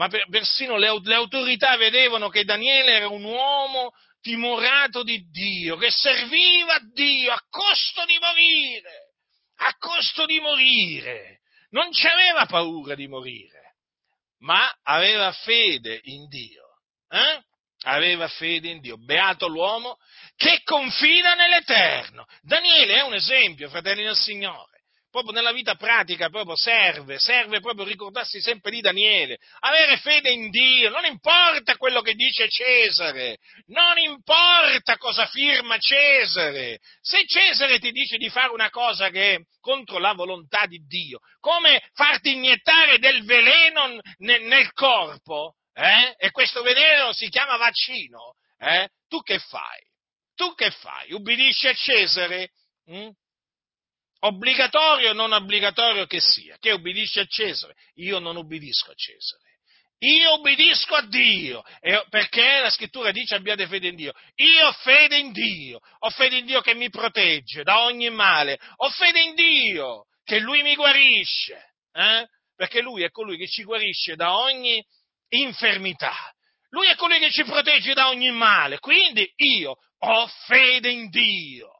Ma per, persino le, le autorità vedevano che Daniele era un uomo timorato di Dio, che serviva a Dio a costo di morire, a costo di morire. Non ci aveva paura di morire, ma aveva fede in Dio. Eh? Aveva fede in Dio. Beato l'uomo che confida nell'Eterno. Daniele è un esempio, fratelli del Signore. Proprio nella vita pratica proprio serve, serve proprio ricordarsi sempre di Daniele, avere fede in Dio, non importa quello che dice Cesare, non importa cosa firma Cesare, se Cesare ti dice di fare una cosa che è contro la volontà di Dio, come farti iniettare del veleno nel, nel corpo, eh? e questo veleno si chiama vaccino, eh? tu che fai? Tu che fai? Ubbidisci a Cesare? Mm? Obbligatorio o non obbligatorio che sia, che ubbidisce a Cesare? Io non ubbidisco a Cesare. Io ubbidisco a Dio, perché la scrittura dice abbiate fede in Dio. Io ho fede in Dio, ho fede in Dio che mi protegge da ogni male, ho fede in Dio che Lui mi guarisce, eh? perché Lui è colui che ci guarisce da ogni infermità. Lui è colui che ci protegge da ogni male, quindi io ho fede in Dio.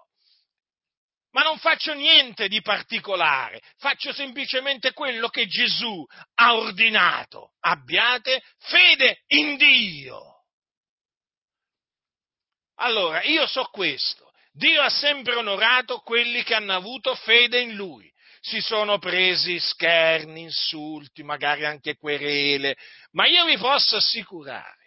Ma non faccio niente di particolare, faccio semplicemente quello che Gesù ha ordinato. Abbiate fede in Dio. Allora, io so questo. Dio ha sempre onorato quelli che hanno avuto fede in Lui. Si sono presi scherni, insulti, magari anche querele, ma io vi posso assicurare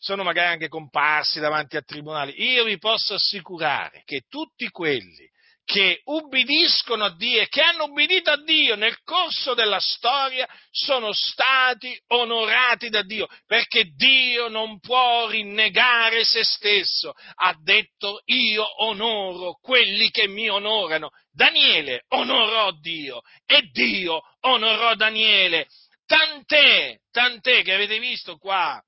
sono magari anche comparsi davanti a tribunali, io vi posso assicurare che tutti quelli che ubbidiscono a Dio e che hanno ubbidito a Dio nel corso della storia sono stati onorati da Dio, perché Dio non può rinnegare se stesso. Ha detto io onoro quelli che mi onorano. Daniele onorò Dio e Dio onorò Daniele. Tant'è, tant'è che avete visto qua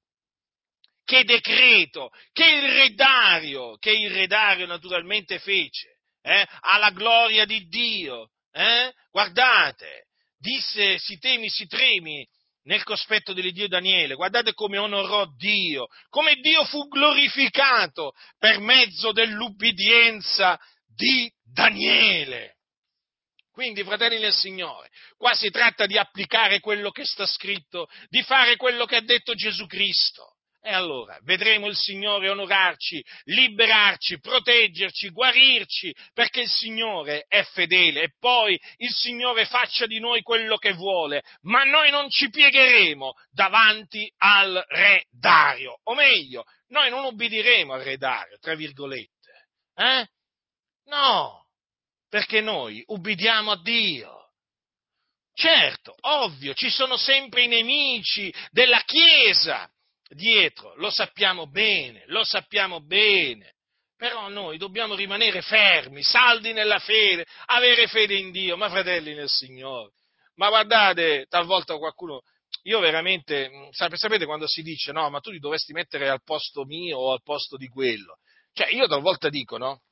che decreto, che il redario, che il redario naturalmente fece, eh, alla gloria di Dio. Eh? Guardate, disse si temi, si tremi nel cospetto dell'Iddio Daniele, guardate come onorò Dio, come Dio fu glorificato per mezzo dell'ubbidienza di Daniele. Quindi, fratelli del Signore, qua si tratta di applicare quello che sta scritto, di fare quello che ha detto Gesù Cristo. E allora vedremo il Signore onorarci, liberarci, proteggerci, guarirci, perché il Signore è fedele e poi il Signore faccia di noi quello che vuole, ma noi non ci piegheremo davanti al Re Dario, o meglio, noi non ubbidiremo al Re Dario, tra virgolette. Eh? No, perché noi ubbidiamo a Dio. Certo, ovvio, ci sono sempre i nemici della Chiesa dietro, lo sappiamo bene, lo sappiamo bene. Però noi dobbiamo rimanere fermi, saldi nella fede, avere fede in Dio, ma fratelli nel Signore. Ma guardate, talvolta qualcuno, io veramente, mm, sapete quando si dice no, ma tu ti dovresti mettere al posto mio o al posto di quello? Cioè, io talvolta dico, no?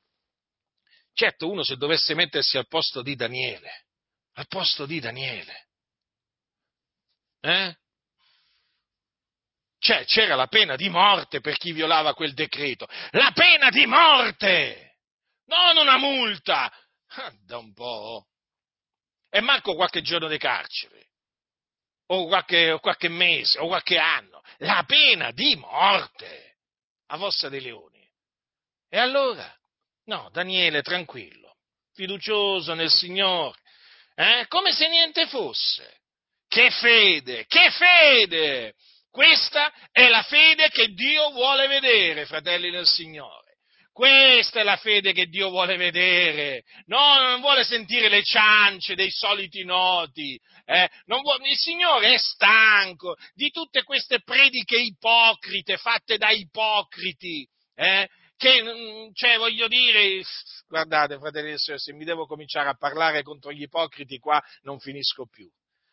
Certo, uno se dovesse mettersi al posto di Daniele, al posto di Daniele, eh? Cioè, c'era la pena di morte per chi violava quel decreto. La pena di morte! Non una multa! Ah, da un po'. E manco qualche giorno di carcere. O qualche, o qualche mese, o qualche anno. La pena di morte! A Vossa dei Leoni. E allora? No, Daniele, tranquillo, fiducioso nel Signore, eh? come se niente fosse. Che fede, che fede! Questa è la fede che Dio vuole vedere, fratelli del Signore. Questa è la fede che Dio vuole vedere. No, non vuole sentire le ciance dei soliti noti. Eh? Vuole... il Signore è stanco di tutte queste prediche ipocrite fatte da ipocriti. Eh? Che, mm, cioè, voglio dire, guardate, fratelli e sorelle, se mi devo cominciare a parlare contro gli ipocriti qua, non finisco più.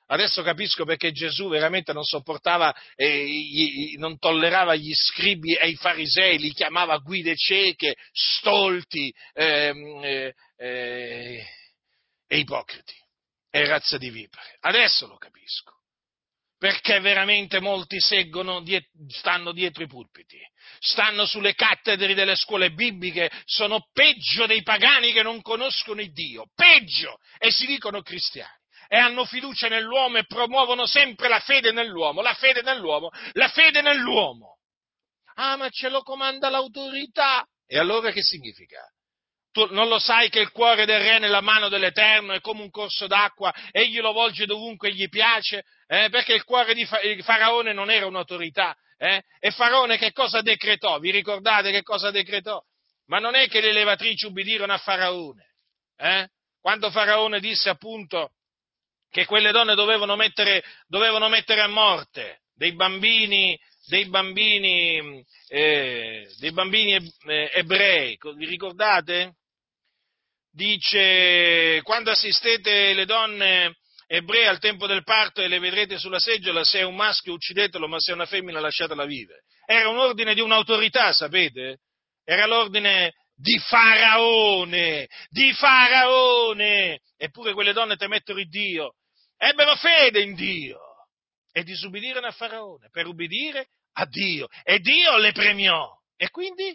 Adesso capisco perché Gesù veramente non sopportava, eh, gli, non tollerava gli scribi e i farisei, li chiamava guide cieche, stolti eh, eh, e ipocriti e razza di vipere. Adesso lo capisco. Perché veramente molti seggono, stanno dietro i pulpiti, stanno sulle cattedre delle scuole bibliche, sono peggio dei pagani che non conoscono il Dio, peggio, e si dicono cristiani e hanno fiducia nell'uomo e promuovono sempre la fede nell'uomo, la fede nell'uomo, la fede nell'uomo. Ah, ma ce lo comanda l'autorità. E allora che significa? Tu non lo sai che il cuore del re nella mano dell'Eterno è come un corso d'acqua, egli lo volge dovunque gli piace, eh? perché il cuore di Faraone non era un'autorità. Eh? E Faraone che cosa decretò? Vi ricordate che cosa decretò? Ma non è che le levatrici ubbidirono a Faraone. Eh? Quando Faraone disse appunto che quelle donne dovevano mettere, dovevano mettere a morte dei bambini, dei bambini, eh, dei bambini eh, ebrei, vi ricordate? Dice, quando assistete le donne ebree al tempo del parto e le vedrete sulla seggiola, se è un maschio uccidetelo, ma se è una femmina lasciatela vivere. Era un ordine di un'autorità, sapete? Era l'ordine di Faraone, di Faraone. Eppure quelle donne temettero il Dio, ebbero fede in Dio e disubbidirono a Faraone per ubbidire a Dio e Dio le premiò. E quindi,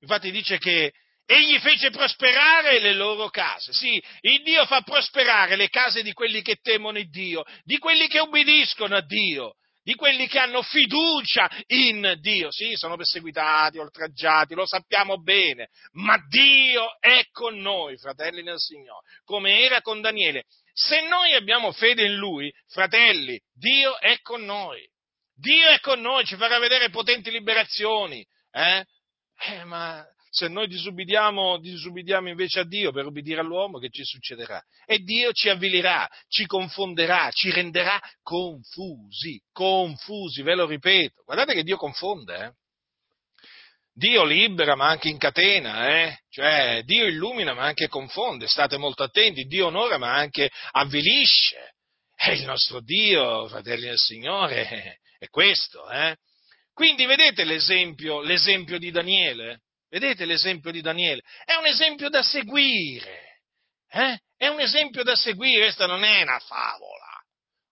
infatti dice che egli fece prosperare le loro case. Sì, il Dio fa prosperare le case di quelli che temono il Dio, di quelli che ubbidiscono a Dio di quelli che hanno fiducia in Dio. Sì, sono perseguitati, oltraggiati, lo sappiamo bene, ma Dio è con noi, fratelli nel Signore, come era con Daniele. Se noi abbiamo fede in Lui, fratelli, Dio è con noi. Dio è con noi, ci farà vedere potenti liberazioni. Eh? Eh, ma se noi disubbidiamo, disubbidiamo invece a Dio per ubbidire all'uomo, che ci succederà? E Dio ci avvilirà, ci confonderà, ci renderà confusi, confusi, ve lo ripeto. Guardate che Dio confonde, eh? Dio libera ma anche incatena, eh? cioè Dio illumina ma anche confonde, state molto attenti, Dio onora ma anche avvilisce. E il nostro Dio, fratelli del Signore, è questo. Eh? Quindi vedete l'esempio, l'esempio di Daniele? Vedete l'esempio di Daniele? È un esempio da seguire. Eh? È un esempio da seguire, questa non è una favola.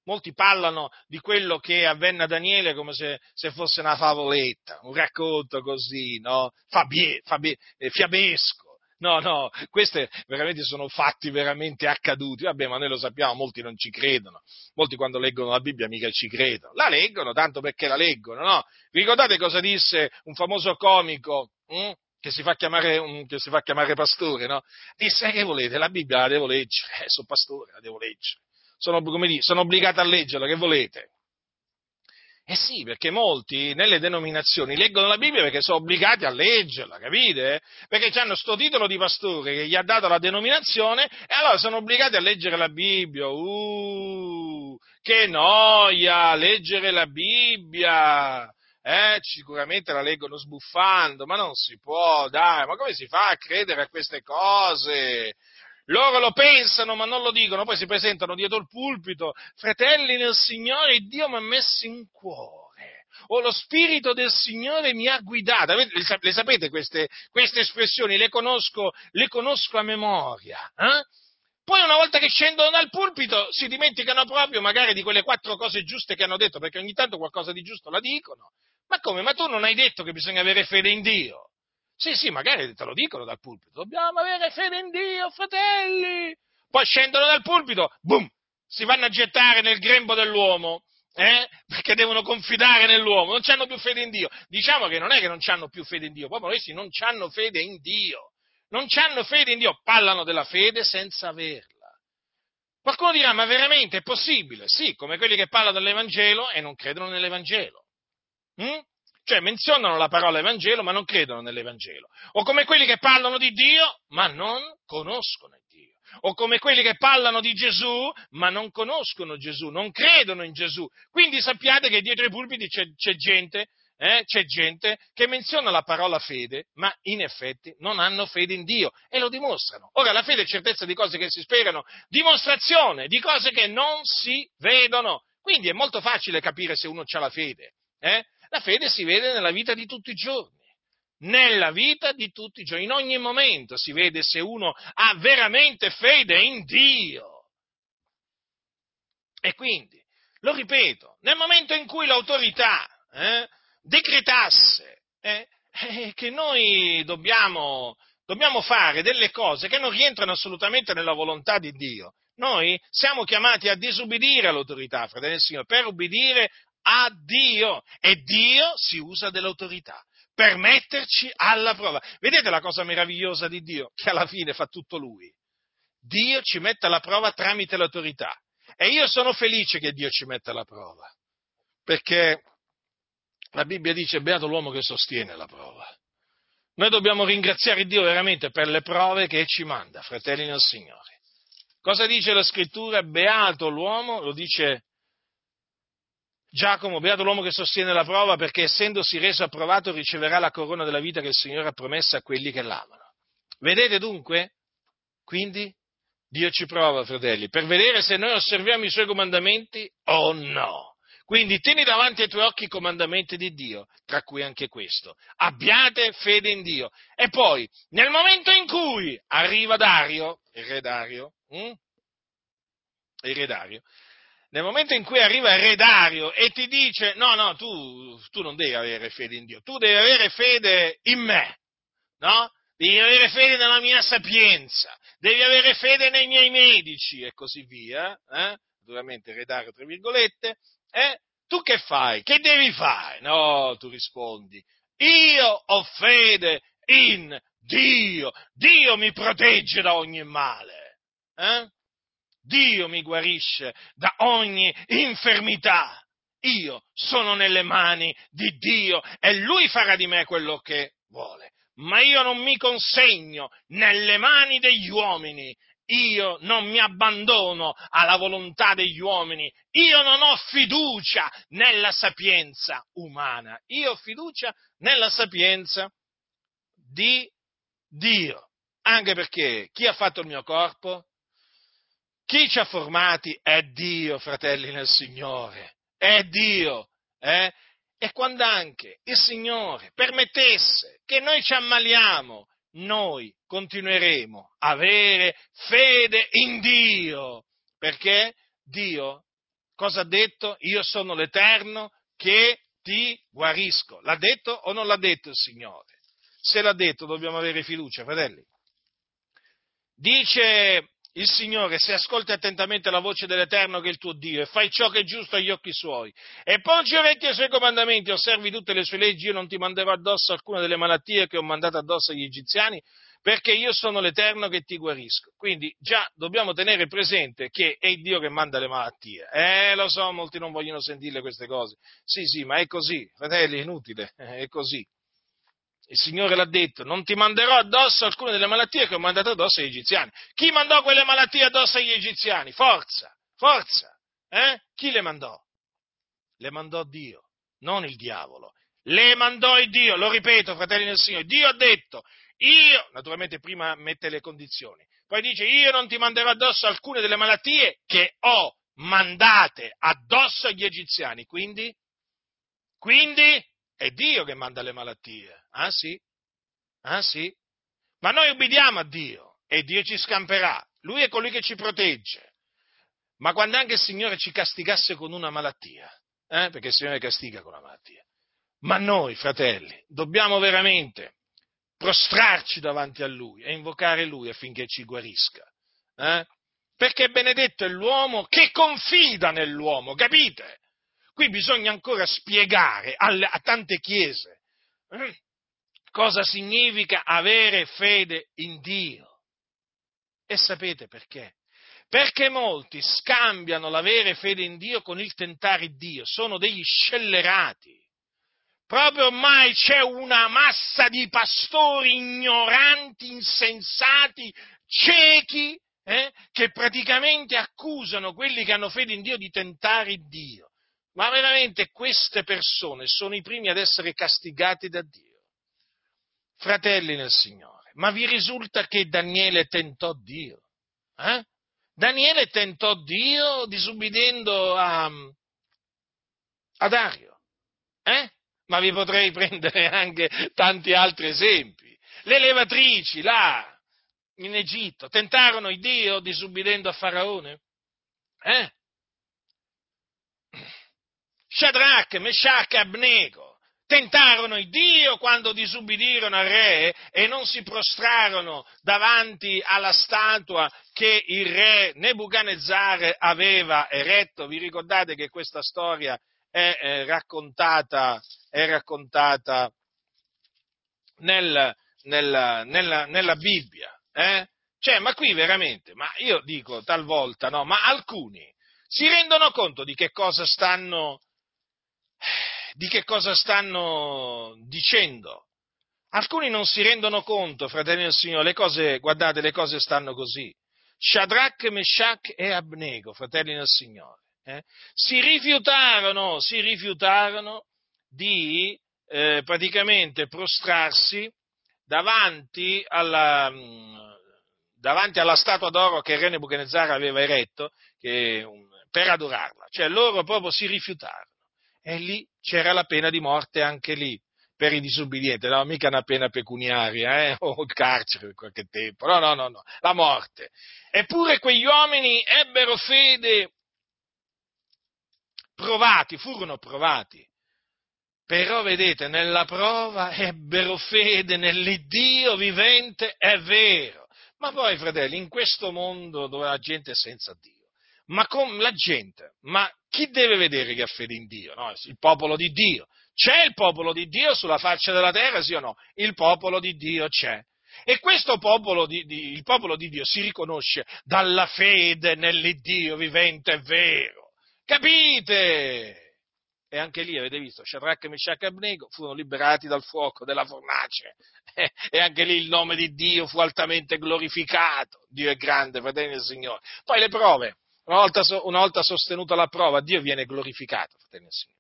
Molti parlano di quello che avvenne a Daniele come se, se fosse una favoletta, un racconto così, no? Fabie, fabie, eh, fiabesco. No, no, questi veramente sono fatti veramente accaduti. Vabbè, ma noi lo sappiamo, molti non ci credono. Molti quando leggono la Bibbia mica ci credono. La leggono tanto perché la leggono, no? Ricordate cosa disse un famoso comico? Hm? che si fa chiamare, um, che si fa chiamare pastore, no? Disse, che volete? La Bibbia la devo leggere, eh, sono pastore, la devo leggere. Sono, dire, sono obbligato a leggerla, che volete? Eh sì, perché molti nelle denominazioni leggono la Bibbia perché sono obbligati a leggerla, capite? Perché hanno sto titolo di pastore che gli ha dato la denominazione e allora sono obbligati a leggere la Bibbia. Uh, che noia, leggere la Bibbia! eh, sicuramente la leggono sbuffando, ma non si può, dai, ma come si fa a credere a queste cose? Loro lo pensano ma non lo dicono, poi si presentano dietro il pulpito, fratelli nel Signore, Dio mi ha messo in cuore, o lo Spirito del Signore mi ha guidato. Le sapete queste, queste espressioni? Le conosco, le conosco a memoria. Eh? Poi una volta che scendono dal pulpito si dimenticano proprio magari di quelle quattro cose giuste che hanno detto, perché ogni tanto qualcosa di giusto la dicono, ma come? Ma tu non hai detto che bisogna avere fede in Dio? Sì, sì, magari te lo dicono dal pulpito. Dobbiamo avere fede in Dio, fratelli. Poi scendono dal pulpito, boom, si vanno a gettare nel grembo dell'uomo, eh? perché devono confidare nell'uomo, non hanno più fede in Dio. Diciamo che non è che non hanno più fede in Dio, proprio questi non hanno fede in Dio. Non hanno fede in Dio, parlano della fede senza averla. Qualcuno dirà, ma veramente è possibile? Sì, come quelli che parlano dell'Evangelo e non credono nell'Evangelo. Mm? Cioè menzionano la parola Evangelo ma non credono nell'Evangelo, o come quelli che parlano di Dio ma non conoscono Dio, o come quelli che parlano di Gesù ma non conoscono Gesù, non credono in Gesù. Quindi sappiate che dietro i pulpiti c'è, c'è gente eh, c'è gente che menziona la parola fede, ma in effetti non hanno fede in Dio e lo dimostrano. Ora, la fede è certezza di cose che si sperano, dimostrazione di cose che non si vedono. Quindi è molto facile capire se uno ha la fede. Eh? La fede si vede nella vita di tutti i giorni. Nella vita di tutti i giorni, in ogni momento si vede se uno ha veramente fede in Dio. E quindi, lo ripeto, nel momento in cui l'autorità eh, decretasse eh, eh, che noi dobbiamo, dobbiamo fare delle cose che non rientrano assolutamente nella volontà di Dio, noi siamo chiamati a disubbidire all'autorità, fratelli del Signore, per ubbidire a Dio e Dio si usa dell'autorità per metterci alla prova. Vedete la cosa meravigliosa di Dio? Che alla fine fa tutto Lui. Dio ci mette alla prova tramite l'autorità. E io sono felice che Dio ci metta alla prova, perché la Bibbia dice beato l'uomo che sostiene la prova. Noi dobbiamo ringraziare Dio veramente per le prove che ci manda, fratelli nel Signore. Cosa dice la scrittura? Beato l'uomo, lo dice Giacomo, beato l'uomo che sostiene la prova perché essendosi reso approvato riceverà la corona della vita che il Signore ha promesso a quelli che l'amano. Vedete dunque? Quindi Dio ci prova, fratelli, per vedere se noi osserviamo i suoi comandamenti o no. Quindi tieni davanti ai tuoi occhi i comandamenti di Dio, tra cui anche questo. Abbiate fede in Dio. E poi, nel momento in cui arriva Dario, il re Dario, hm? il re Dario, nel momento in cui arriva il re Dario e ti dice, no, no, tu, tu non devi avere fede in Dio, tu devi avere fede in me, no? Devi avere fede nella mia sapienza, devi avere fede nei miei medici e così via, eh? naturalmente re Dario, tra virgolette, eh? Tu che fai? Che devi fare? No, tu rispondi, io ho fede in Dio, Dio mi protegge da ogni male, eh? Dio mi guarisce da ogni infermità. Io sono nelle mani di Dio e Lui farà di me quello che vuole. Ma io non mi consegno nelle mani degli uomini io non mi abbandono alla volontà degli uomini, io non ho fiducia nella sapienza umana, io ho fiducia nella sapienza di Dio. Anche perché chi ha fatto il mio corpo? Chi ci ha formati è Dio, fratelli nel Signore, è Dio. Eh? E quando anche il Signore permettesse che noi ci ammaliamo, noi continueremo a avere fede in Dio, perché Dio cosa ha detto? Io sono l'Eterno che ti guarisco. L'ha detto o non l'ha detto il Signore? Se l'ha detto dobbiamo avere fiducia, fratelli. Dice il Signore, se ascolti attentamente la voce dell'Eterno che è il tuo Dio e fai ciò che è giusto agli occhi suoi e ponci orecchi ai suoi comandamenti, osservi tutte le sue leggi, io non ti manderò addosso alcuna delle malattie che ho mandato addosso agli egiziani, perché io sono l'Eterno che ti guarisco. Quindi già dobbiamo tenere presente che è Dio che manda le malattie. Eh, lo so, molti non vogliono sentire queste cose. Sì, sì, ma è così, fratelli, è inutile, è così. Il Signore l'ha detto, non ti manderò addosso alcune delle malattie che ho mandato addosso agli egiziani. Chi mandò quelle malattie addosso agli egiziani? Forza, forza. Eh? Chi le mandò? Le mandò Dio, non il diavolo. Le mandò il Dio, lo ripeto, fratelli del Signore. Dio ha detto, io, naturalmente prima mette le condizioni, poi dice, io non ti manderò addosso alcune delle malattie che ho mandate addosso agli egiziani. Quindi, quindi è Dio che manda le malattie. Ah sì? Ah sì? Ma noi ubbidiamo a Dio e Dio ci scamperà. Lui è colui che ci protegge. Ma quando anche il Signore ci castigasse con una malattia, eh? perché il Signore castiga con la malattia, ma noi, fratelli, dobbiamo veramente prostrarci davanti a Lui e invocare Lui affinché ci guarisca. Eh? Perché benedetto è l'uomo che confida nell'uomo, capite? Qui bisogna ancora spiegare a tante chiese cosa significa avere fede in Dio. E sapete perché? Perché molti scambiano l'avere fede in Dio con il tentare Dio, sono degli scellerati. proprio ormai c'è una massa di pastori ignoranti, insensati, ciechi, eh, che praticamente accusano quelli che hanno fede in Dio di tentare Dio. Ma veramente queste persone sono i primi ad essere castigati da Dio. Fratelli nel Signore, ma vi risulta che Daniele tentò Dio? Eh? Daniele tentò Dio disubbidendo a, a Dario. Eh? Ma vi potrei prendere anche tanti altri esempi. Le levatrici là in Egitto tentarono il Dio disubbidendo a Faraone? Eh? Shadrach, Meshach e Abnego tentarono il Dio quando disubbidirono al re e non si prostrarono davanti alla statua che il re Nebuchadnezzar aveva eretto. Vi ricordate che questa storia è, è raccontata, è raccontata nel, nella, nella, nella, Bibbia? Eh? Cioè, ma qui veramente, ma io dico talvolta, no, ma alcuni si rendono conto di che cosa stanno di che cosa stanno dicendo. Alcuni non si rendono conto, fratelli del Signore, le cose, guardate, le cose stanno così. Shadrach, Meshach e Abnego, fratelli del Signore, eh, si rifiutarono, si rifiutarono di eh, praticamente prostrarsi davanti alla, mm, davanti alla, statua d'oro che re Nebuchadnezzar aveva eretto che, per adorarla. Cioè loro proprio si rifiutarono e lì c'era la pena di morte anche lì per i disubbidienti, no, mica una pena pecuniaria, eh? o il carcere per qualche tempo, no, no, no, no, la morte. Eppure quegli uomini ebbero fede provati, furono provati, però vedete, nella prova ebbero fede nell'Iddio vivente, è vero. Ma poi, fratelli, in questo mondo dove la gente è senza Dio, ma con la gente, ma chi deve vedere che ha fede in Dio? No? Il popolo di Dio. C'è il popolo di Dio sulla faccia della terra, sì o no? Il popolo di Dio c'è. E questo popolo di, di, il popolo di Dio si riconosce dalla fede nell'Iddio vivente e vero. Capite? E anche lì avete visto, Shadrach, Meshach e Abnego furono liberati dal fuoco della fornace. e anche lì il nome di Dio fu altamente glorificato. Dio è grande, fratelli del Signore. Poi le prove. Una volta, una volta sostenuta la prova, Dio viene glorificato, fratelli del Signore.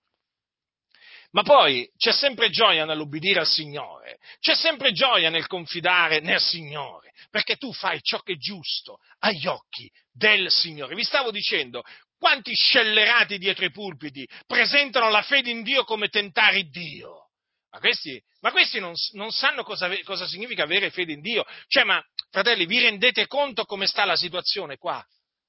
Ma poi c'è sempre gioia nell'ubbidire al Signore, c'è sempre gioia nel confidare nel Signore, perché tu fai ciò che è giusto agli occhi del Signore. Vi stavo dicendo, quanti scellerati dietro i pulpiti presentano la fede in Dio come tentare Dio? Ma questi, ma questi non, non, sanno cosa, cosa, significa avere fede in Dio. Cioè, ma fratelli, vi rendete conto come sta la situazione qua?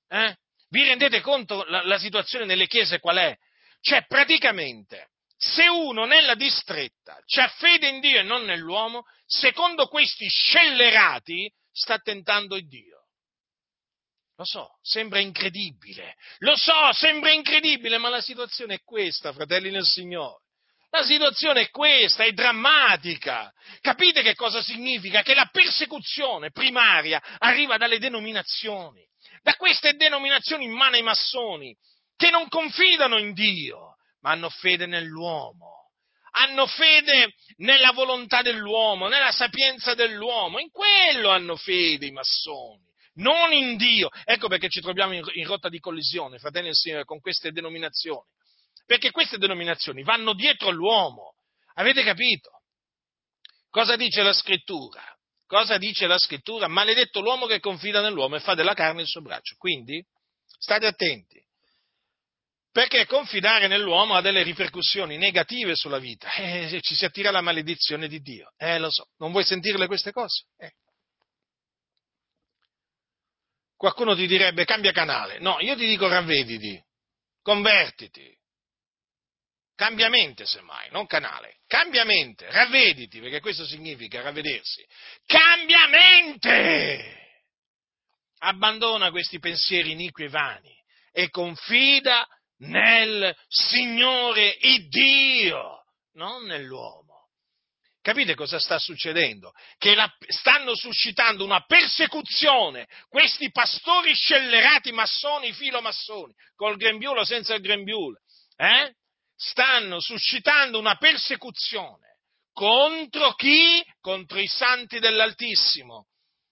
Eh? Vi rendete conto la, la situazione nelle chiese qual è? Cioè, praticamente, se uno nella distretta ha fede in Dio e non nell'uomo, secondo questi scellerati sta tentando il Dio. Lo so, sembra incredibile, lo so, sembra incredibile, ma la situazione è questa, fratelli nel Signore. La situazione è questa, è drammatica. Capite che cosa significa? Che la persecuzione primaria arriva dalle denominazioni da queste denominazioni in mano ai massoni, che non confidano in Dio, ma hanno fede nell'uomo. Hanno fede nella volontà dell'uomo, nella sapienza dell'uomo, in quello hanno fede i massoni, non in Dio. Ecco perché ci troviamo in, in rotta di collisione, fratelli e signori, con queste denominazioni. Perché queste denominazioni vanno dietro l'uomo. Avete capito? Cosa dice la scrittura? Cosa dice la scrittura? Maledetto l'uomo che confida nell'uomo e fa della carne il suo braccio. Quindi state attenti. Perché confidare nell'uomo ha delle ripercussioni negative sulla vita. Eh, ci si attira la maledizione di Dio. Eh, lo so. Non vuoi sentirle queste cose? Eh. Qualcuno ti direbbe cambia canale. No, io ti dico ravvediti, convertiti, Cambia mente, semmai, non canale. Cambia mente, ravvediti, perché questo significa ravvedersi. Cambia mente! Abbandona questi pensieri iniqui e vani e confida nel Signore Dio, non nell'uomo. Capite cosa sta succedendo? Che la, stanno suscitando una persecuzione questi pastori scellerati massoni, filomassoni, col grembiule o senza il grembiule, eh? Stanno suscitando una persecuzione contro chi? Contro i santi dell'Altissimo,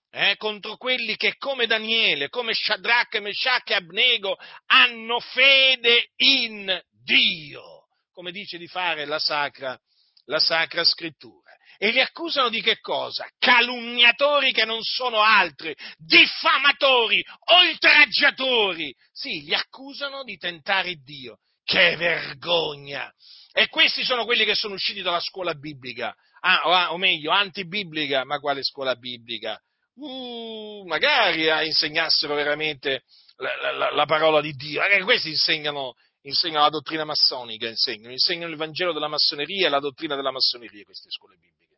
eh, contro quelli che come Daniele, come Shadrach, Meshach e Abnego hanno fede in Dio, come dice di fare la Sacra, la sacra Scrittura. E li accusano di che cosa? Calunniatori che non sono altri, diffamatori, oltraggiatori. Sì, li accusano di tentare Dio. Che vergogna! E questi sono quelli che sono usciti dalla scuola biblica, ah, o, ah, meglio, antibiblica, ma quale scuola biblica? Uh, magari ah, insegnassero veramente la, la, la, parola di Dio, perché questi insegnano, insegnano la dottrina massonica, insegnano, insegnano il Vangelo della massoneria e la dottrina della massoneria, queste scuole bibliche.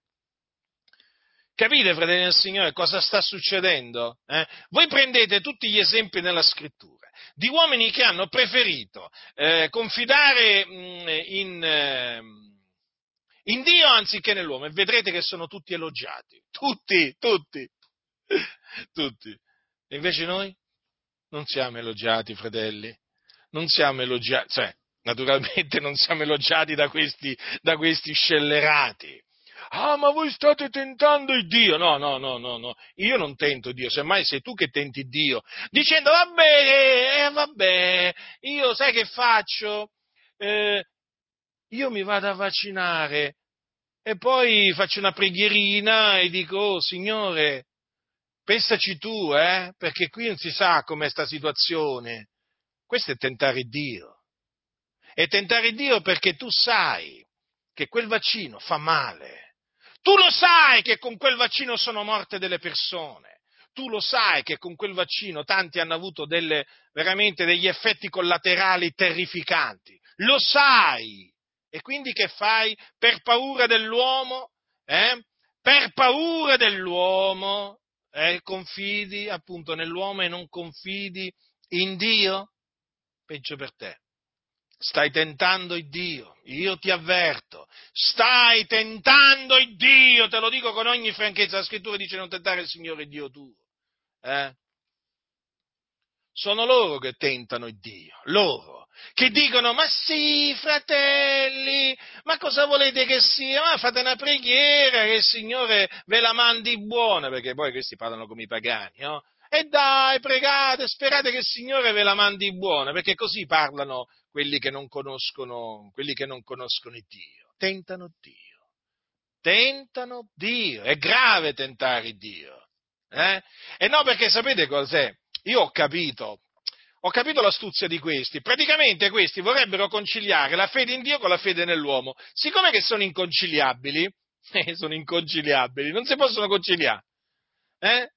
Capite, fratelli del Signore, cosa sta succedendo? Eh? Voi prendete tutti gli esempi nella scrittura di uomini che hanno preferito eh, confidare mh, mm, in, eh, in Dio anziché nell'uomo e vedrete che sono tutti elogiati. Tutti, tutti, tutti. E invece noi non siamo elogiati, fratelli. Non siamo elogiati, cioè, naturalmente non siamo elogiati da questi, da questi scellerati ah ma voi state tentando il Dio. No, no, no, no, no, io non tento Dio, semmai sei tu che tenti Dio, dicendo vabbè, eh, vabbè, io sai che faccio? Eh, io mi vado a vaccinare e poi faccio una preghierina e dico, oh Signore, pensaci tu, eh, perché qui non si sa com'è sta situazione. Questo è tentare Dio. E tentare Dio perché tu sai che quel vaccino fa male tu lo sai che con quel vaccino sono morte delle persone. Tu lo sai che con quel vaccino tanti hanno avuto delle, veramente degli effetti collaterali terrificanti. Lo sai. E quindi che fai? Per paura dell'uomo? Eh? Per paura dell'uomo? Eh? Confidi appunto nell'uomo e non confidi in Dio? Peggio per te stai tentando il Dio, io ti avverto, stai tentando il Dio, te lo dico con ogni franchezza, la scrittura dice non tentare il Signore Dio tuo. Eh? Sono loro che tentano il Dio, loro, che dicono, ma sì, fratelli, ma cosa volete che sia? Ma fate una preghiera che il Signore ve la mandi buona, perché poi questi parlano come i pagani, no? E dai, pregate, sperate che il Signore ve la mandi buona, perché così parlano quelli che non conoscono, quelli che non conoscono Dio. Tentano Dio. Tentano Dio. È grave tentare Dio. Eh? E no, perché sapete cos'è? Io ho capito, ho capito l'astuzia di questi. Praticamente questi vorrebbero conciliare la fede in Dio con la fede nell'uomo. Siccome che sono inconciliabili, eh, sono inconciliabili, non si possono conciliare. Eh?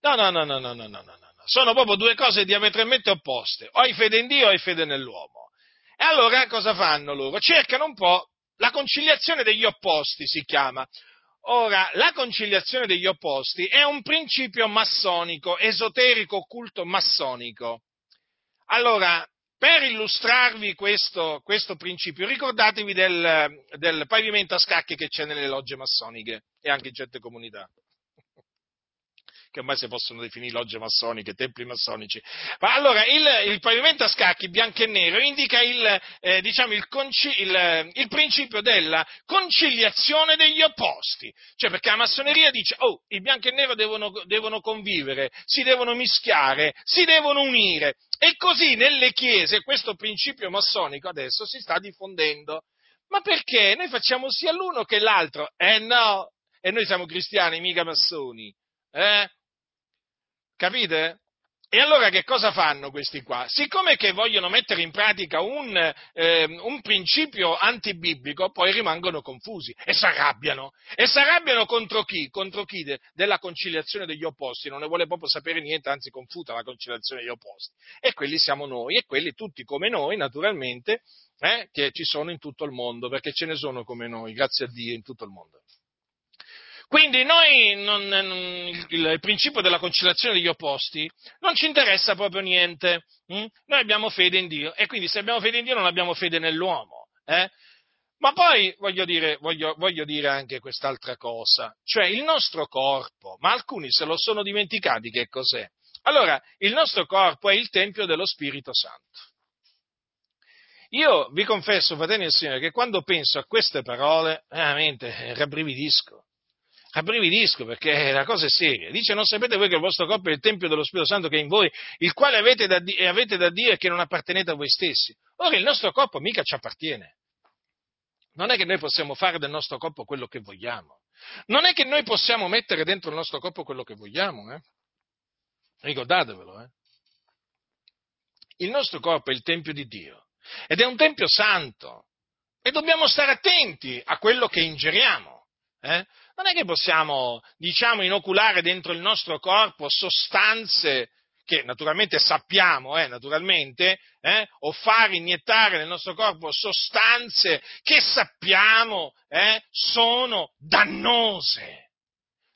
No, no, no, no, no, no, no, no. Sono proprio due cose diametralmente opposte. O hai fede in Dio o hai fede nell'uomo. E allora cosa fanno loro? Cercano un po' la conciliazione degli opposti, si chiama. Ora, la conciliazione degli opposti è un principio massonico, esoterico, occulto massonico. Allora, per illustrarvi questo, questo principio, ricordatevi del, del pavimento a scacchi che c'è nelle logge massoniche e anche in certe comunità che ormai si possono definire logge massoniche, templi massonici. Ma allora, il, il pavimento a scacchi bianco e nero indica il, eh, diciamo, il, conci, il, principio della conciliazione degli opposti. Cioè, perché la massoneria dice, oh, il bianco e il nero devono, devono convivere, si devono mischiare, si devono unire. E così nelle chiese questo principio massonico adesso si sta diffondendo. Ma perché? Noi facciamo sia l'uno che l'altro. Eh no, e noi siamo cristiani, mica massoni. Eh? Capite? E allora che cosa fanno questi qua? Siccome che vogliono mettere in pratica un, eh, un principio antibiblico, poi rimangono confusi e si arrabbiano. E si arrabbiano contro chi? Contro chi de, della conciliazione degli opposti, non ne vuole proprio sapere niente, anzi confuta la conciliazione degli opposti. E quelli siamo noi, e quelli tutti come noi, naturalmente, eh, che ci sono in tutto il mondo, perché ce ne sono come noi, grazie a Dio, in tutto il mondo. Quindi noi non, il, il, principio della conciliazione degli opposti non ci interessa proprio niente. Hm? Noi abbiamo fede in Dio e quindi se abbiamo fede in Dio non abbiamo fede nell'uomo. Eh? Ma poi voglio dire, voglio, voglio dire, anche quest'altra cosa, cioè il nostro corpo, ma alcuni se lo sono dimenticati che cos'è. Allora, il nostro corpo è il Tempio dello Spirito Santo. io vi confesso, fratelli del Signore, che quando penso a queste parole, veramente rabbrividisco. Rabbrividisco perché la cosa è seria. Dice, non sapete voi che il vostro corpo è il Tempio dello Spirito Santo che è in voi, il quale avete da, e avete da dire che non appartenete a voi stessi. Ora il nostro corpo mica ci appartiene. Non è che noi possiamo fare del nostro corpo quello che vogliamo. Non è che noi possiamo mettere dentro il nostro corpo quello che vogliamo. Eh? Ricordatevelo. Eh? Il nostro corpo è il Tempio di Dio ed è un Tempio santo e dobbiamo stare attenti a quello che ingeriamo. Eh? Non è che possiamo, diciamo, inoculare dentro il nostro corpo sostanze che naturalmente sappiamo, eh, naturalmente, eh, o far iniettare nel nostro corpo sostanze che sappiamo eh, sono dannose.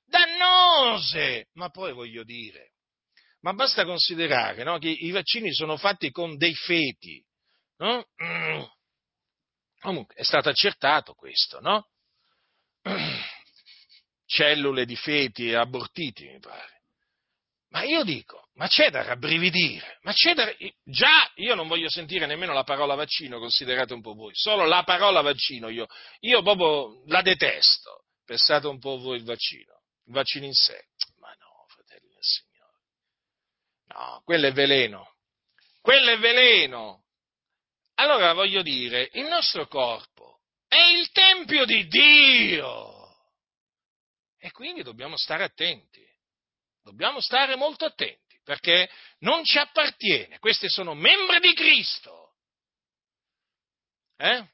Dannose! Ma poi voglio dire, ma basta considerare no, che i vaccini sono fatti con dei feti. No? Mm. Comunque è stato accertato questo, no? Cellule di feti abortiti, mi pare. Ma io dico, ma c'è da rabbrividire, ma c'è da... Già io non voglio sentire nemmeno la parola vaccino, considerate un po' voi, solo la parola vaccino io, io proprio la detesto, pensate un po' voi il vaccino, il vaccino in sé. No, quello è veleno. Quello è veleno. Allora voglio dire, il nostro corpo è il Tempio di Dio. E quindi dobbiamo stare attenti. Dobbiamo stare molto attenti, perché non ci appartiene. Questi sono membri di Cristo. Eh?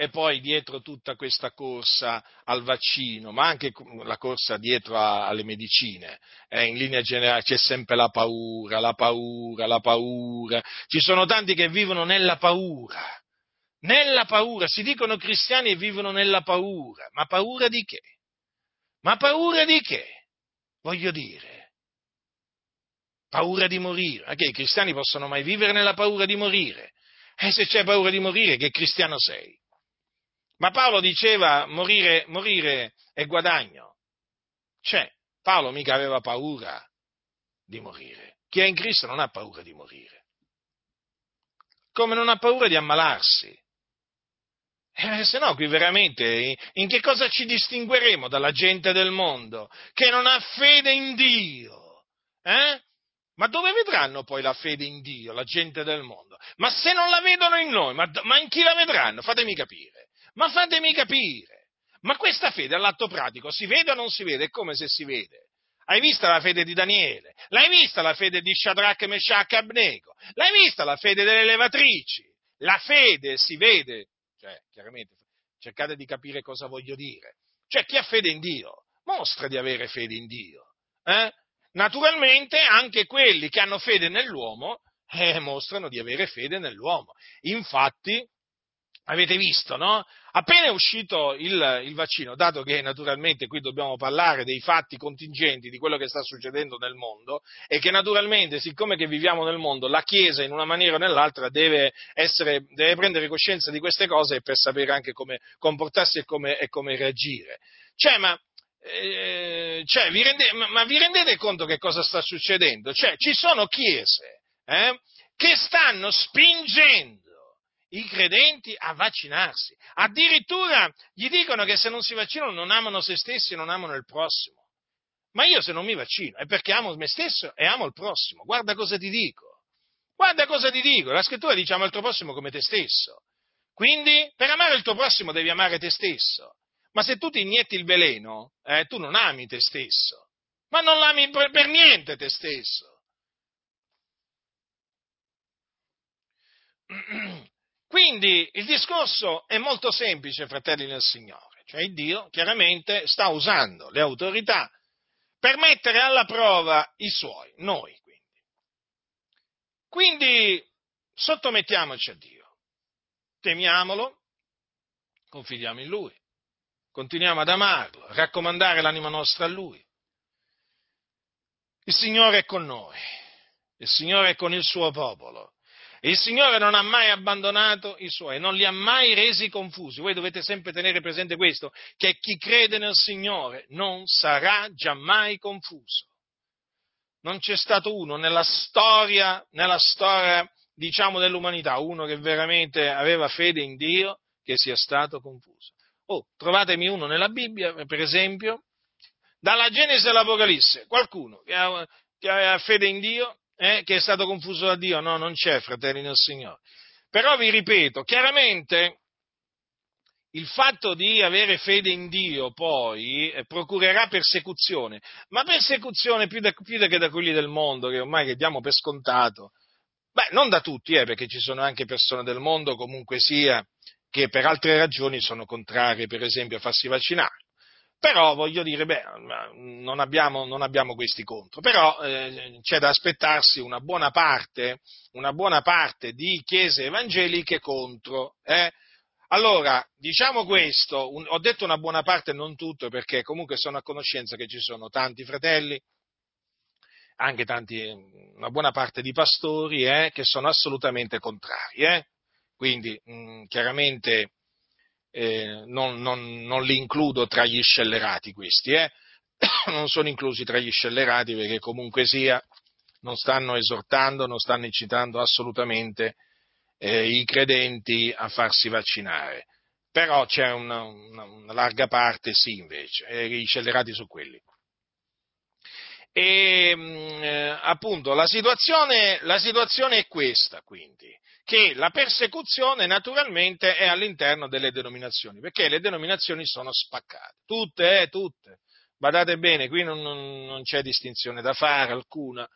e poi dietro tutta questa corsa al vaccino, ma anche la corsa dietro a, alle medicine. Eh, in linea generale c'è sempre la paura, la paura, la paura. Ci sono tanti che vivono nella paura. Nella paura, si dicono cristiani e vivono nella paura. Ma paura di che? Ma paura di che? Voglio dire. Paura di morire. Ma che i cristiani possono mai vivere nella paura di morire? E se c'è paura di morire, che cristiano sei? Ma Paolo diceva morire, morire è guadagno. Cioè, Paolo mica aveva paura di morire. Chi è in Cristo non ha paura di morire. Come non ha paura di ammalarsi. Eh, se no, qui veramente in che cosa ci distingueremo dalla gente del mondo che non ha fede in Dio? Eh? Ma dove vedranno poi la fede in Dio, la gente del mondo? Ma se non la vedono in noi, ma, ma in chi la vedranno? Fatemi capire. Ma fatemi capire, ma questa fede all'atto pratico si vede o non si vede? È come se si vede. Hai visto la fede di Daniele? L'hai vista la fede di Shadrach, Meshach e Abnego? L'hai vista la fede delle levatrici? La fede si vede. Cioè, chiaramente, cercate di capire cosa voglio dire. Cioè, chi ha fede in Dio mostra di avere fede in Dio. Eh? Naturalmente anche quelli che hanno fede nell'uomo eh, mostrano di avere fede nell'uomo. Infatti, Avete visto, no? Appena è uscito il, il, vaccino, dato che naturalmente qui dobbiamo parlare dei fatti contingenti di quello che sta succedendo nel mondo e che naturalmente, siccome che viviamo nel mondo, la Chiesa in una maniera o nell'altra deve, essere, deve prendere coscienza di queste cose per sapere anche come comportarsi e come, e come reagire. Cioè, ma, eh, cioè, vi rende, ma, ma, vi rendete conto che cosa sta succedendo? Cioè, ci sono chiese eh, che stanno spingendo i credenti a vaccinarsi. Addirittura gli dicono che se non si vaccinano non amano se stessi e non amano il prossimo. Ma io se non mi vaccino è perché amo me stesso e amo il prossimo. Guarda cosa ti dico. Guarda cosa ti dico. La scrittura dice ama il tuo prossimo come te stesso. Quindi per amare il tuo prossimo devi amare te stesso. Ma se tu ti inietti il veleno, eh, tu non ami te stesso. Ma non l'ami per, niente te stesso. Quindi il discorso è molto semplice, fratelli del Signore, cioè Dio chiaramente sta usando le autorità per mettere alla prova i suoi, noi quindi. Quindi sottomettiamoci a Dio, temiamolo, confidiamo in Lui, continuiamo ad amarlo, a raccomandare l'anima nostra a Lui. Il Signore è con noi, il Signore è con il suo popolo il Signore non ha mai abbandonato i suoi, non li ha mai resi confusi. Voi dovete sempre tenere presente questo, che chi crede nel Signore non sarà giammai confuso. Non c'è stato uno nella storia, nella storia diciamo, dell'umanità, uno che veramente aveva fede in Dio, che sia stato confuso. Oh, trovatemi uno nella Bibbia, per esempio, dalla Genesi all'Apocalisse, qualcuno che, ha, che aveva fede in Dio, eh, che è stato confuso da Dio, no, non c'è, fratelli del Signore. Però vi ripeto, chiaramente il fatto di avere fede in Dio poi eh, procurerà persecuzione, ma persecuzione più, da, più che da quelli del mondo, che ormai che diamo per scontato. Beh, non da tutti, eh, perché ci sono anche persone del mondo, comunque sia, che per altre ragioni sono contrarie, per esempio, a farsi vaccinare. Però voglio dire, beh, non abbiamo, non abbiamo questi contro, però eh, c'è da aspettarsi una buona parte, una buona parte di chiese evangeliche contro. Eh? Allora, diciamo questo, un, ho detto una buona parte, non tutto, perché comunque sono a conoscenza che ci sono tanti fratelli, anche tanti, una buona parte di pastori eh, che sono assolutamente contrari. Eh? Quindi mh, mm, chiaramente eh, non, non, non, li includo tra gli scellerati questi, eh? non sono inclusi tra gli scellerati perché comunque sia non stanno esortando, non stanno incitando assolutamente eh, i credenti a farsi vaccinare. Però c'è una, una, una larga parte, sì, invece, eh, i scellerati su quelli. E mm, eh, appunto la situazione, la situazione è questa, quindi che la persecuzione naturalmente è all'interno delle denominazioni, perché le denominazioni sono spaccate, tutte, eh, tutte. Badate bene, qui non, non, non c'è distinzione da fare alcuna.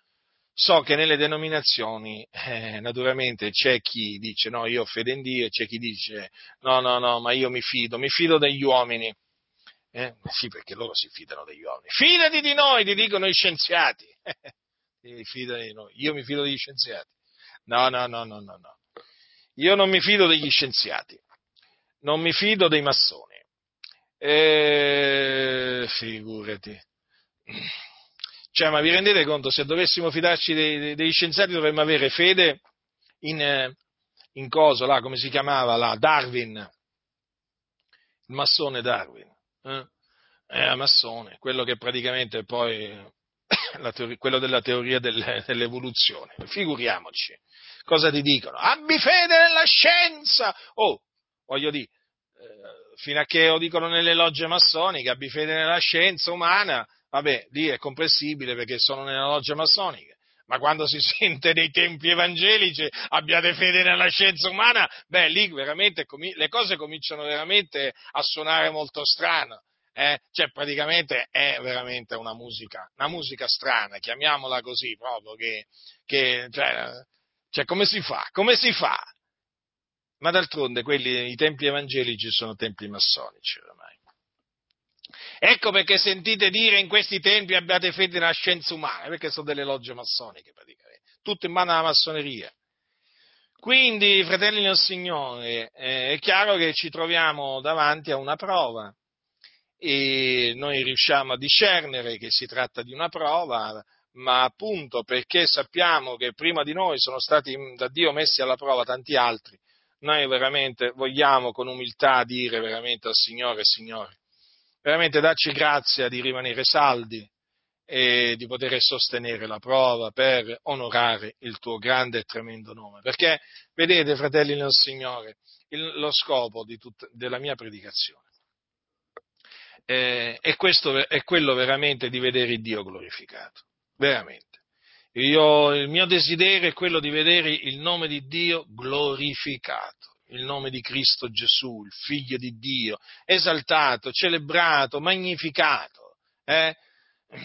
So che nelle denominazioni, eh, naturalmente, c'è chi dice no, io ho fede in Dio, e c'è chi dice no, no, no, ma io mi fido, mi fido degli uomini. Eh? Sì, perché loro si fidano degli uomini. Fidati di noi, ti dicono i scienziati. Io mi fido degli scienziati. No, no, no, no, no, no. Io non mi fido degli scienziati, non mi fido dei massoni. E... Figurati. Cioè, ma vi rendete conto, se dovessimo fidarci dei, degli scienziati dovremmo avere fede in, in coso, là, come si chiamava, là, Darwin, il massone Darwin, eh? Era massone, quello che praticamente poi, teoria, quello della teoria dell'evoluzione, figuriamoci cosa ti dicono? Abbi fede nella scienza! Oh, voglio dire, eh, fino a che lo dicono nelle logge massoniche, abbi fede nella scienza umana, vabbè, lì è comprensibile perché sono nella loggia massonica. Ma quando si sente dei tempi evangelici, abbiate fede nella scienza umana, beh, lì veramente le cose cominciano veramente a suonare molto strano. Eh? Cioè, praticamente è veramente una musica, una musica strana, chiamiamola così proprio, che, che cioè, cioè, come si fa? Come si fa? Ma d'altronde quelli, i templi evangelici sono templi massonici oramai. Ecco perché sentite dire in questi templi abbiate fede nella scienza umana, perché sono delle logge massoniche praticamente, tutto in mano alla massoneria. Quindi, fratelli del Signore, eh, è chiaro che ci troviamo davanti a una prova e noi riusciamo a discernere che si tratta di una prova, ma appunto perché sappiamo che prima di noi sono stati da Dio messi alla prova tanti altri, noi veramente vogliamo con umiltà dire veramente al Signore, Signore, veramente dacci grazia di rimanere saldi e di poter sostenere la prova per onorare il tuo grande e tremendo nome. Perché, vedete, fratelli nel Signore, il, lo scopo tut, della mia predicazione eh, è, questo, è quello veramente di vedere Dio glorificato veramente. Io, il mio desiderio è quello di vedere il nome di Dio glorificato, il nome di Cristo Gesù, il Figlio di Dio, esaltato, celebrato, magnificato. Eh?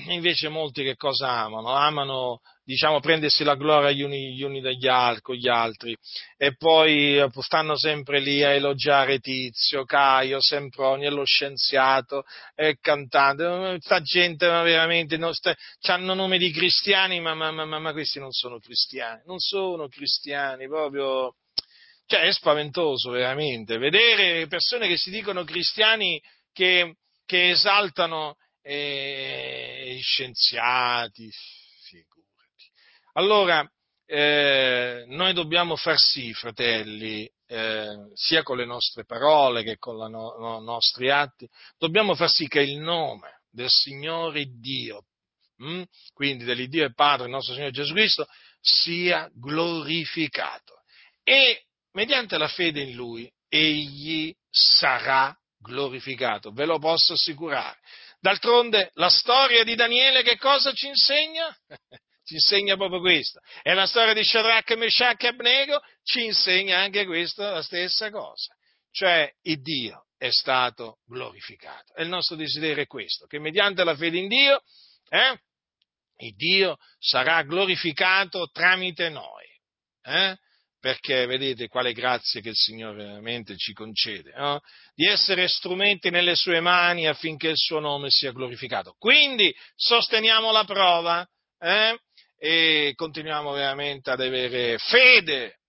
Invece molti che cosa amano? Amano diciamo, prendersi la gloria gli uni, gli uni dagli altri, con gli altri, e poi eh, stanno sempre lì a elogiare Tizio, Caio, Semproni, e lo scienziato, e cantante, sta gente ma veramente, non sta, hanno nome di cristiani, ma, ma, ma, ma, questi non sono cristiani, non sono cristiani, proprio, cioè è spaventoso veramente, vedere persone che si dicono cristiani che, che esaltano eh, i scienziati, allora, eh, noi dobbiamo far sì, fratelli, eh, sia con le nostre parole che con i no, no, nostri atti, dobbiamo far sì che il nome del Signore Dio, mh, hm, quindi dell'Iddio e Padre, il nostro Signore Gesù Cristo, sia glorificato e mediante la fede in Lui egli sarà glorificato, ve lo posso assicurare. D'altronde la storia di Daniele che cosa ci insegna? Ci insegna proprio questo. E la storia di Shadrach, Meshach e Abnego ci insegna anche questa, la stessa cosa. Cioè, il Dio è stato glorificato. E il nostro desiderio è questo, che mediante la fede in Dio, eh, il Dio sarà glorificato tramite noi. Eh? Perché vedete quale grazie che il Signore veramente ci concede, no? di essere strumenti nelle sue mani affinché il suo nome sia glorificato. Quindi sosteniamo la prova, eh? E continuiamo veramente ad avere fede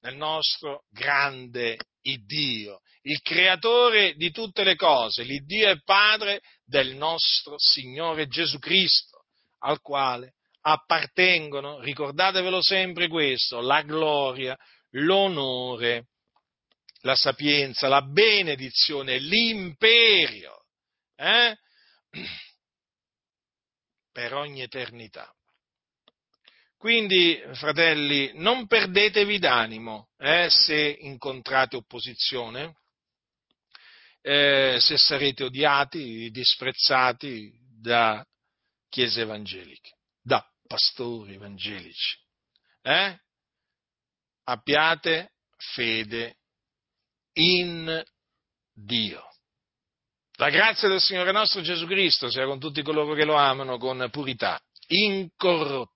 nel nostro grande Dio, il creatore di tutte le cose, l'Iddio e Padre del nostro Signore Gesù Cristo, al quale appartengono, ricordatevelo sempre questo, la gloria, l'onore, la sapienza, la benedizione, l'imperio, eh? per ogni eternità. Quindi, fratelli, non perdetevi d'animo eh, se incontrate opposizione, eh, se sarete odiati, disprezzati da chiese evangeliche, da pastori evangelici. Eh? Abbiate fede in Dio. La grazia del Signore nostro Gesù Cristo sia con tutti coloro che lo amano con purità incorrotta